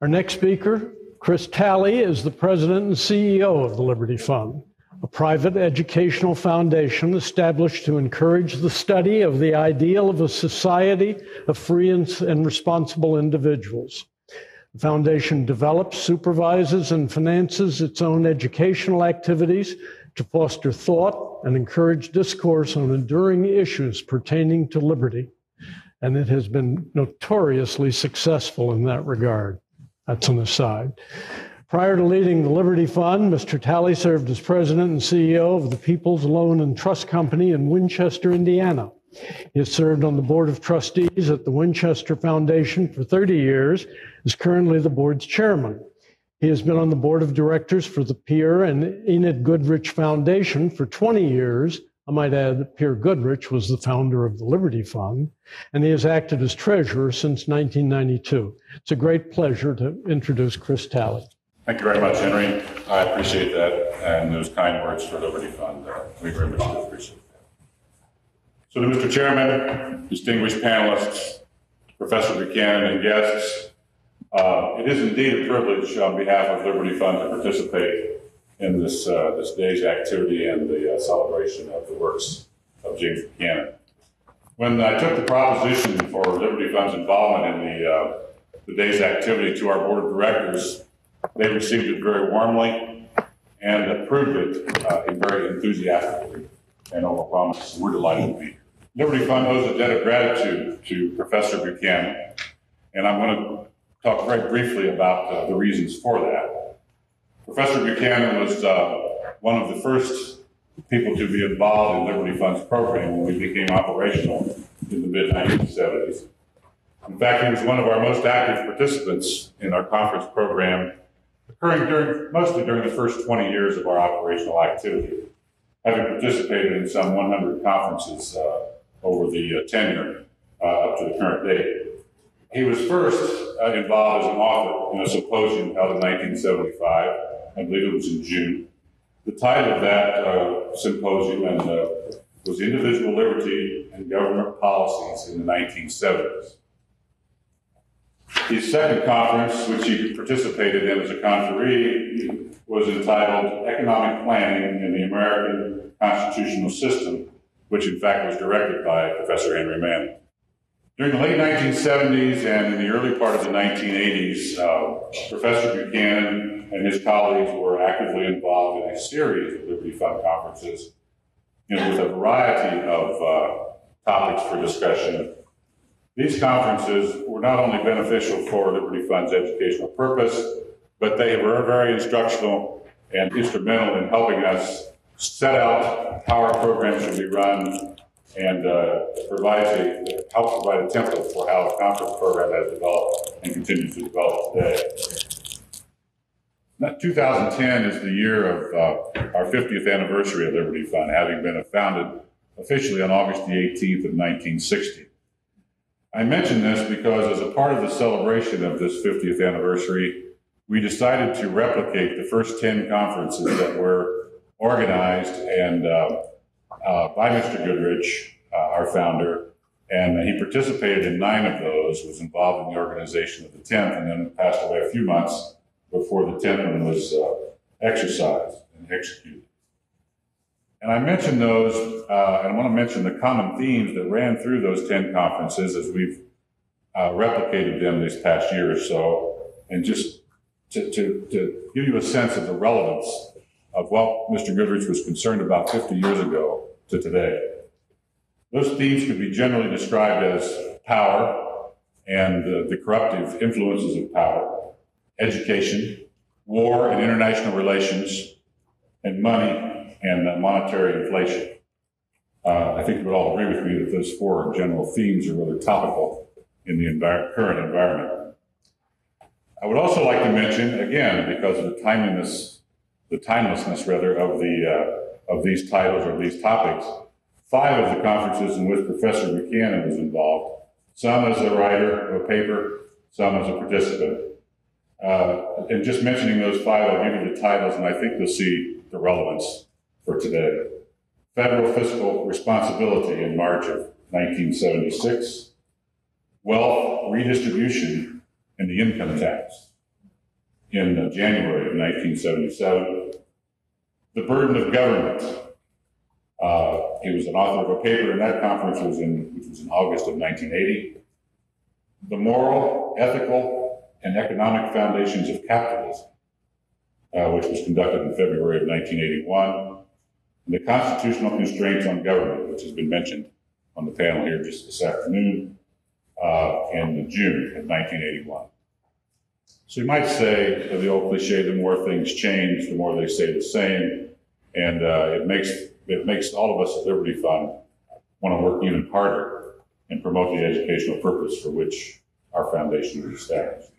Our next speaker, Chris Talley, is the president and CEO of the Liberty Fund, a private educational foundation established to encourage the study of the ideal of a society of free and responsible individuals. The foundation develops, supervises, and finances its own educational activities to foster thought and encourage discourse on enduring issues pertaining to liberty. And it has been notoriously successful in that regard. That's an aside. Prior to leading the Liberty Fund, Mr. Talley served as president and CEO of the People's Loan and Trust Company in Winchester, Indiana. He has served on the board of trustees at the Winchester Foundation for 30 years, is currently the board's chairman. He has been on the board of directors for the Pierre and Enid Goodrich Foundation for 20 years. I might add that Pierre Goodrich was the founder of the Liberty Fund, and he has acted as treasurer since 1992. It's a great pleasure to introduce Chris Talley.
Thank you very much, Henry. I appreciate that, and those kind words for Liberty Fund. Uh, we very much appreciate that. So, to Mr. Chairman, distinguished panelists, Professor Buchanan, and guests, uh, it is indeed a privilege on behalf of Liberty Fund to participate in this, uh, this day's activity and the uh, celebration of the works of James Buchanan. When I took the proposition for Liberty Fund's involvement in the, uh, the day's activity to our board of directors, they received it very warmly and approved it uh, very enthusiastically and overwhelmingly. We're delighted to be here. Liberty Fund owes a debt of gratitude to Professor Buchanan, and I'm going to talk very briefly about uh, the reasons for that. Professor Buchanan was uh, one of the first people to be involved in Liberty Fund's program when we became operational in the mid 1970s. In fact, he was one of our most active participants in our conference program occurring during, mostly during the first 20 years of our operational activity, having participated in some 100 conferences uh, over the uh, tenure uh, up to the current date. He was first uh, involved as an author in a symposium held in 1975. I believe it was in June. The title of that uh, symposium and, uh, was Individual Liberty and Government Policies in the 1970s. His second conference, which he participated in as a conferee, was entitled Economic Planning in the American Constitutional System, which in fact was directed by Professor Henry Manne. During the late 1970s and in the early part of the 1980s, uh, Professor Buchanan and his colleagues were actively involved in a series of Liberty Fund conferences you know, with a variety of uh, topics for discussion. These conferences were not only beneficial for Liberty Fund's educational purpose, but they were very instructional and instrumental in helping us set out how our program should be run and uh, provides a help provide a template for how the conference program has developed and continues to develop today. Now, 2010 is the year of uh, our 50th anniversary of Liberty Fund, having been founded officially on August the 18th of 1960. I mention this because as a part of the celebration of this 50th anniversary, we decided to replicate the first 10 conferences that were organized and uh, uh, by Mr. Goodrich, uh, our founder, and he participated in nine of those, was involved in the organization of the 10th, and then passed away a few months before the 10th one was uh, exercised and executed. And I mentioned those, uh, and I want to mention the common themes that ran through those 10 conferences as we've uh, replicated them this past year or so, and just to, to, to give you a sense of the relevance of what Mr. Goodrich was concerned about 50 years ago to today. Those themes could be generally described as power and uh, the corruptive influences of power, education, war and international relations, and money and uh, monetary inflation. Uh, I think you would all agree with me that those four general themes are really topical in the envir- current environment. I would also like to mention, again, because of the timeliness, the timelessness rather of the uh, of these titles or these topics, five of the conferences in which Professor Buchanan was involved, some as a writer of a paper, some as a participant. Uh, and just mentioning those five, I'll give you the titles, and I think you'll see the relevance for today. Federal Fiscal Responsibility in March of 1976, Wealth Redistribution and the Income Tax in uh, January of 1977, The Burden of Government. Uh, he was an author of a paper, and that conference was in, which was in August of 1980. The Moral, Ethical, and Economic Foundations of Capitalism, uh, which was conducted in February of 1981. And the Constitutional Constraints on Government, which has been mentioned on the panel here just this afternoon, uh, in June of 1981. So you might say, the old cliche, the more things change, the more they stay the same. And uh, it makes it makes all of us at Liberty Fund want to work even harder and promote the educational purpose for which our foundation is established.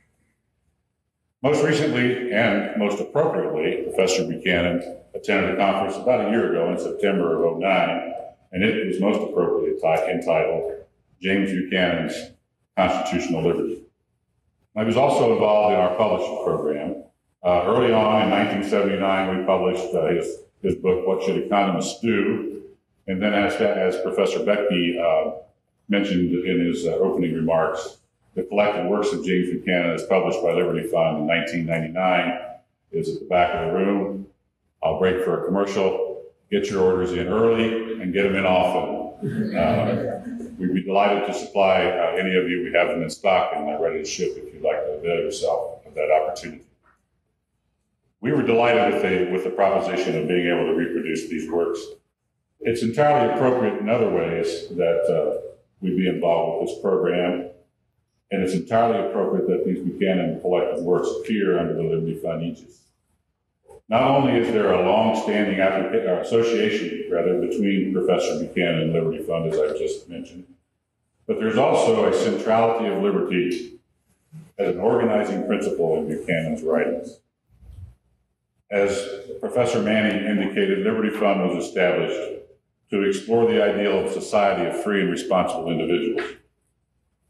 Most recently and most appropriately, Professor Buchanan attended a conference about a year ago in September of 09, and it was most appropriately entitled James Buchanan's Constitutional Liberty. I was also involved in our publishing program. Uh, early on in 1979, we published uh, his, his book, What Should Economists Do? And then, as, as Professor Boettke uh, mentioned in his uh, opening remarks, the collected works of James Buchanan, as published by Liberty Fund in 1999, is at the back of the room. I'll break for a commercial. Get your orders in early and get them in often. Uh, we'd be delighted to supply uh, any of you. We have them in stock and they're ready to ship if you'd like to avail yourself of that opportunity. We were delighted with the, with the proposition of being able to reproduce these works. It's entirely appropriate in other ways that uh, we be involved with this program, and it's entirely appropriate that these Buchanan collected works appear under the Liberty Fund aegis. Not only is there a long-standing uh, association, rather, between Professor Buchanan and Liberty Fund, as I've just mentioned, but there's also a centrality of liberty as an organizing principle in Buchanan's writings. As Professor Manne indicated, Liberty Fund was established to explore the ideal of society of free and responsible individuals.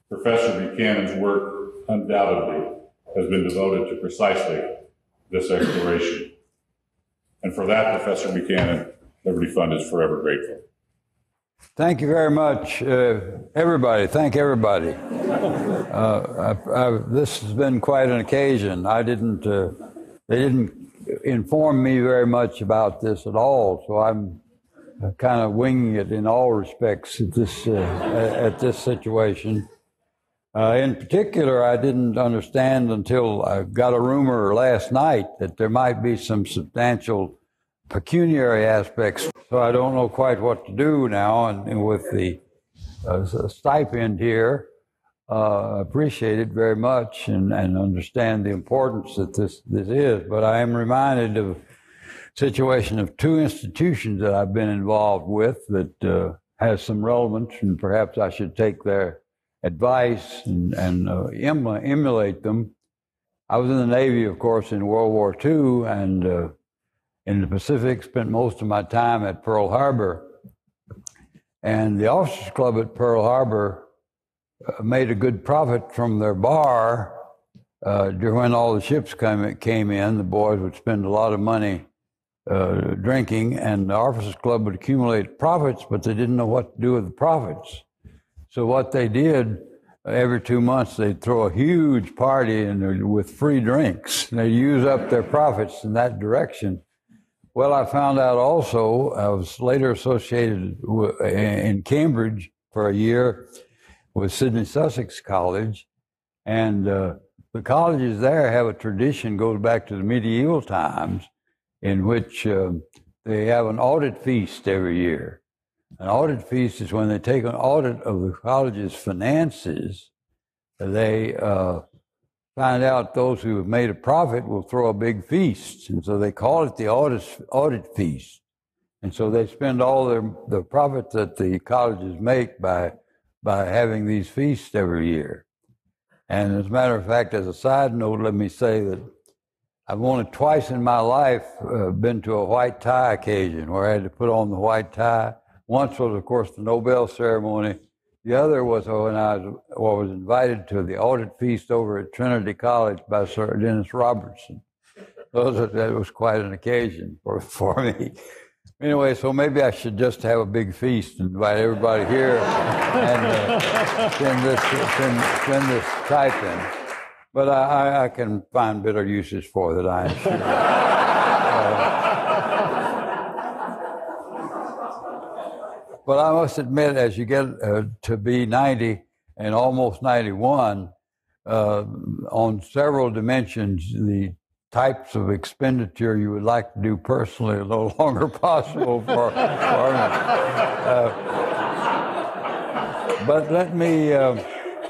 Professor Buchanan's work undoubtedly has been devoted to precisely this exploration. And for that, Professor Buchanan, Liberty Fund is forever grateful.
Thank you very much, uh, everybody. Thank everybody. Uh, I, I, this has been quite an occasion. I didn't, uh, they didn't inform me very much about this at all, so I'm kind of winging it in all respects at this, uh, at this situation. Uh, in particular, I didn't understand until I got a rumor last night that there might be some substantial pecuniary aspects. So I don't know quite what to do now. And, and with the uh, stipend here, uh, appreciate it very much and, and understand the importance that this, this is. But I am reminded of situation of two institutions that I've been involved with that uh, has some relevance, and perhaps I should take their advice and, and uh, emulate them. I was in the Navy, of course, in World War II, and uh, in the Pacific, spent most of my time at Pearl Harbor. And the Officers Club at Pearl Harbor uh, made a good profit from their bar. Uh, when all the ships came, came in, the boys would spend a lot of money uh, drinking, and the Officers Club would accumulate profits, but they didn't know what to do with the profits. So what they did every two months, they'd throw a huge party and with free drinks. And they use up their profits in that direction. Well, I found out also, I was later associated in Cambridge for a year with Sidney Sussex College. And uh, the colleges there have a tradition, goes back to the medieval times, in which uh, they have an audit feast every year. An audit feast is when they take an audit of the college's finances. They uh, find out those who have made a profit will throw a big feast, and so they call it the audit audit feast. And so they spend all their the profit that the colleges make by by having these feasts every year. And as a matter of fact, as a side note, let me say that I've only twice in my life uh, been to a white tie occasion where I had to put on the white tie. Once was, of course, the Nobel ceremony. The other was when I was, was invited to the audit feast over at Trinity College by Sir Dennis Robertson. Those, that was quite an occasion for, for me. Anyway, so maybe I should just have a big feast and invite everybody here and uh, send this send, send this type in. But I, I, can find better uses for that, I'm sure. But I must admit, as you get uh, to be 90 and almost 91, uh, on several dimensions, the types of expenditure you would like to do personally are no longer possible for, me. Uh, but let me uh,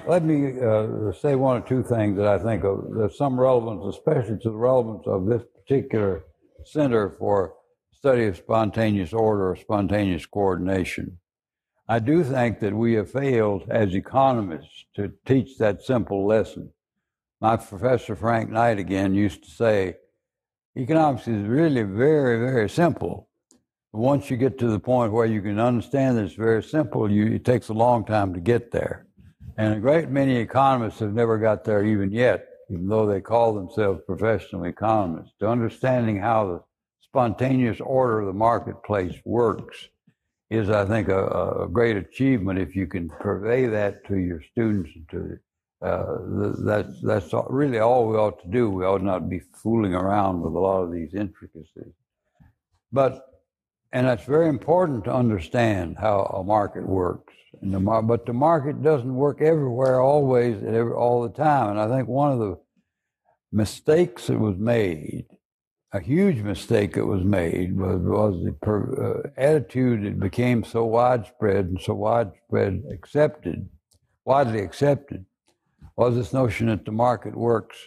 let me uh, say one or two things that I think of, there's some relevance, especially to the relevance of this particular Center for study of spontaneous order or spontaneous coordination. I do think that we have failed as economists to teach that simple lesson. My professor, Frank Knight, again, used to say, economics is really very, very simple. Once you get to the point where you can understand that it's very simple, you, it takes a long time to get there. And a great many economists have never got there even yet, even though they call themselves professional economists, to understanding how the spontaneous order of the marketplace works is, I think, a, a great achievement if you can purvey that to your students. To uh, that's that's really all we ought to do. We ought not be fooling around with a lot of these intricacies. But and it's very important to understand how a market works. The mar- but the market doesn't work everywhere, always, every, all the time. And I think one of the mistakes that was made a huge mistake that was made was, was the per, uh, attitude that became so widespread and so widespread accepted, widely accepted, was this notion that the market works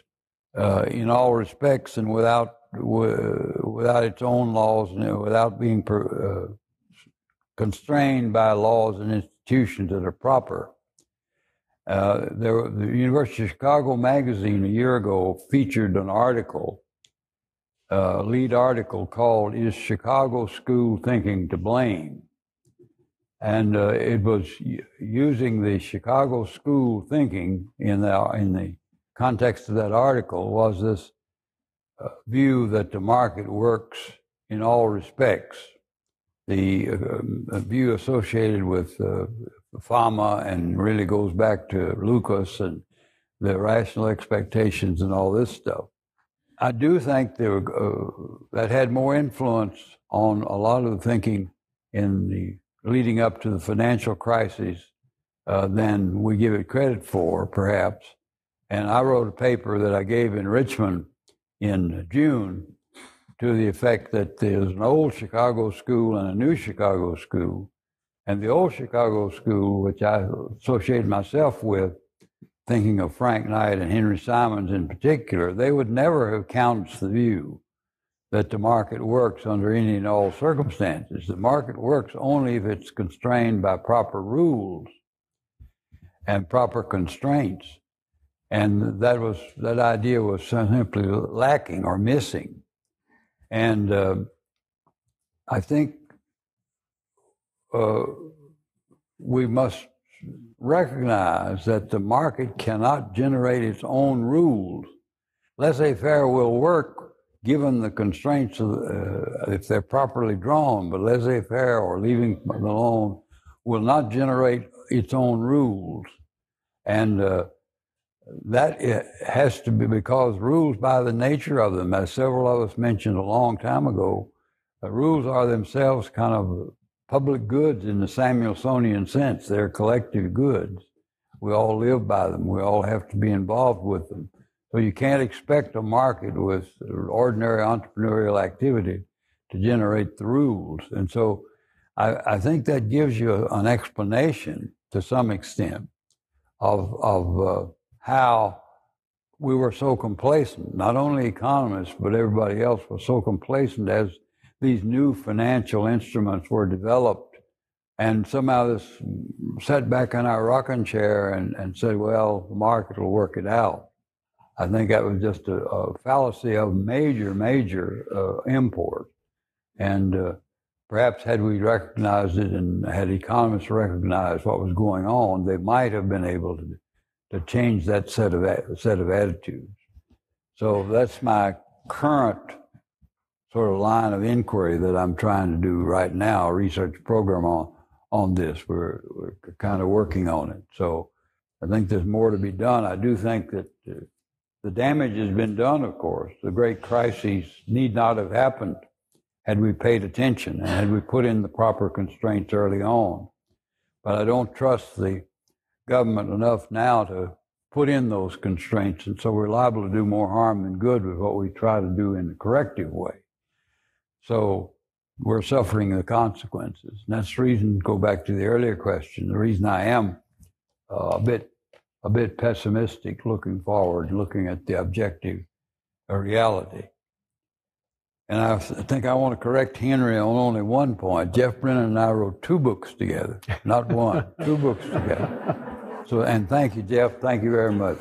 uh, in all respects and without without its own laws and without being per, uh, constrained by laws and institutions that are proper. Uh, there, the University of Chicago magazine a year ago featured an article uh, lead article called Is Chicago School Thinking to Blame? And uh, it was using the Chicago school thinking in the, in the context of that article was this uh, view that the market works in all respects. The uh, view associated with uh, Fama and really goes back to Lucas and the rational expectations and all this stuff. I do think there, uh, that had more influence on a lot of the thinking in the leading up to the financial crisis uh, than we give it credit for, perhaps. And I wrote a paper that I gave in Richmond in June to the effect that there's an old Chicago school and a new Chicago school. And the old Chicago school, which I associated myself with, thinking of Frank Knight and Henry Simons in particular, they would never have countenanced the view that the market works under any and all circumstances. The market works only if it's constrained by proper rules and proper constraints. And that was that idea was simply lacking or missing. And uh, I think uh, we must recognize that the market cannot generate its own rules. Laissez faire will work given the constraints of, uh, if they're properly drawn, but laissez faire or leaving alone will not generate its own rules. And uh, that has to be because rules, by the nature of them, as several of us mentioned a long time ago, uh, rules are themselves kind of public goods in the Samuelsonian sense. They're collective goods. We all live by them. We all have to be involved with them. So you can't expect a market with ordinary entrepreneurial activity to generate the rules. And so I, I think that gives you an explanation to some extent of, of uh, how we were so complacent. Not only economists, but everybody else was so complacent as these new financial instruments were developed. And somehow this sat back in our rocking chair and, and said, well, the market will work it out. I think that was just a, a fallacy of major, major uh, import. And uh, perhaps had we recognized it and had economists recognized what was going on, they might have been able to, to change that set of, set of attitudes. So that's my current sort of line of inquiry that I'm trying to do right now, a research program on, on this. We're, we're kind of working on it. So I think there's more to be done. I do think that uh, the damage has been done, of course. The great crises need not have happened had we paid attention and had we put in the proper constraints early on. But I don't trust the government enough now to put in those constraints, and so we're liable to do more harm than good with what we try to do in a corrective way. So we're suffering the consequences. And that's the reason, go back to the earlier question, the reason I am uh, a bit a bit pessimistic looking forward, looking at the objective reality. And I think I want to correct Henry on only one point. Geoff Brennan and I wrote two books together, not one, two books together. So, and thank you, Geoff. Thank you very much.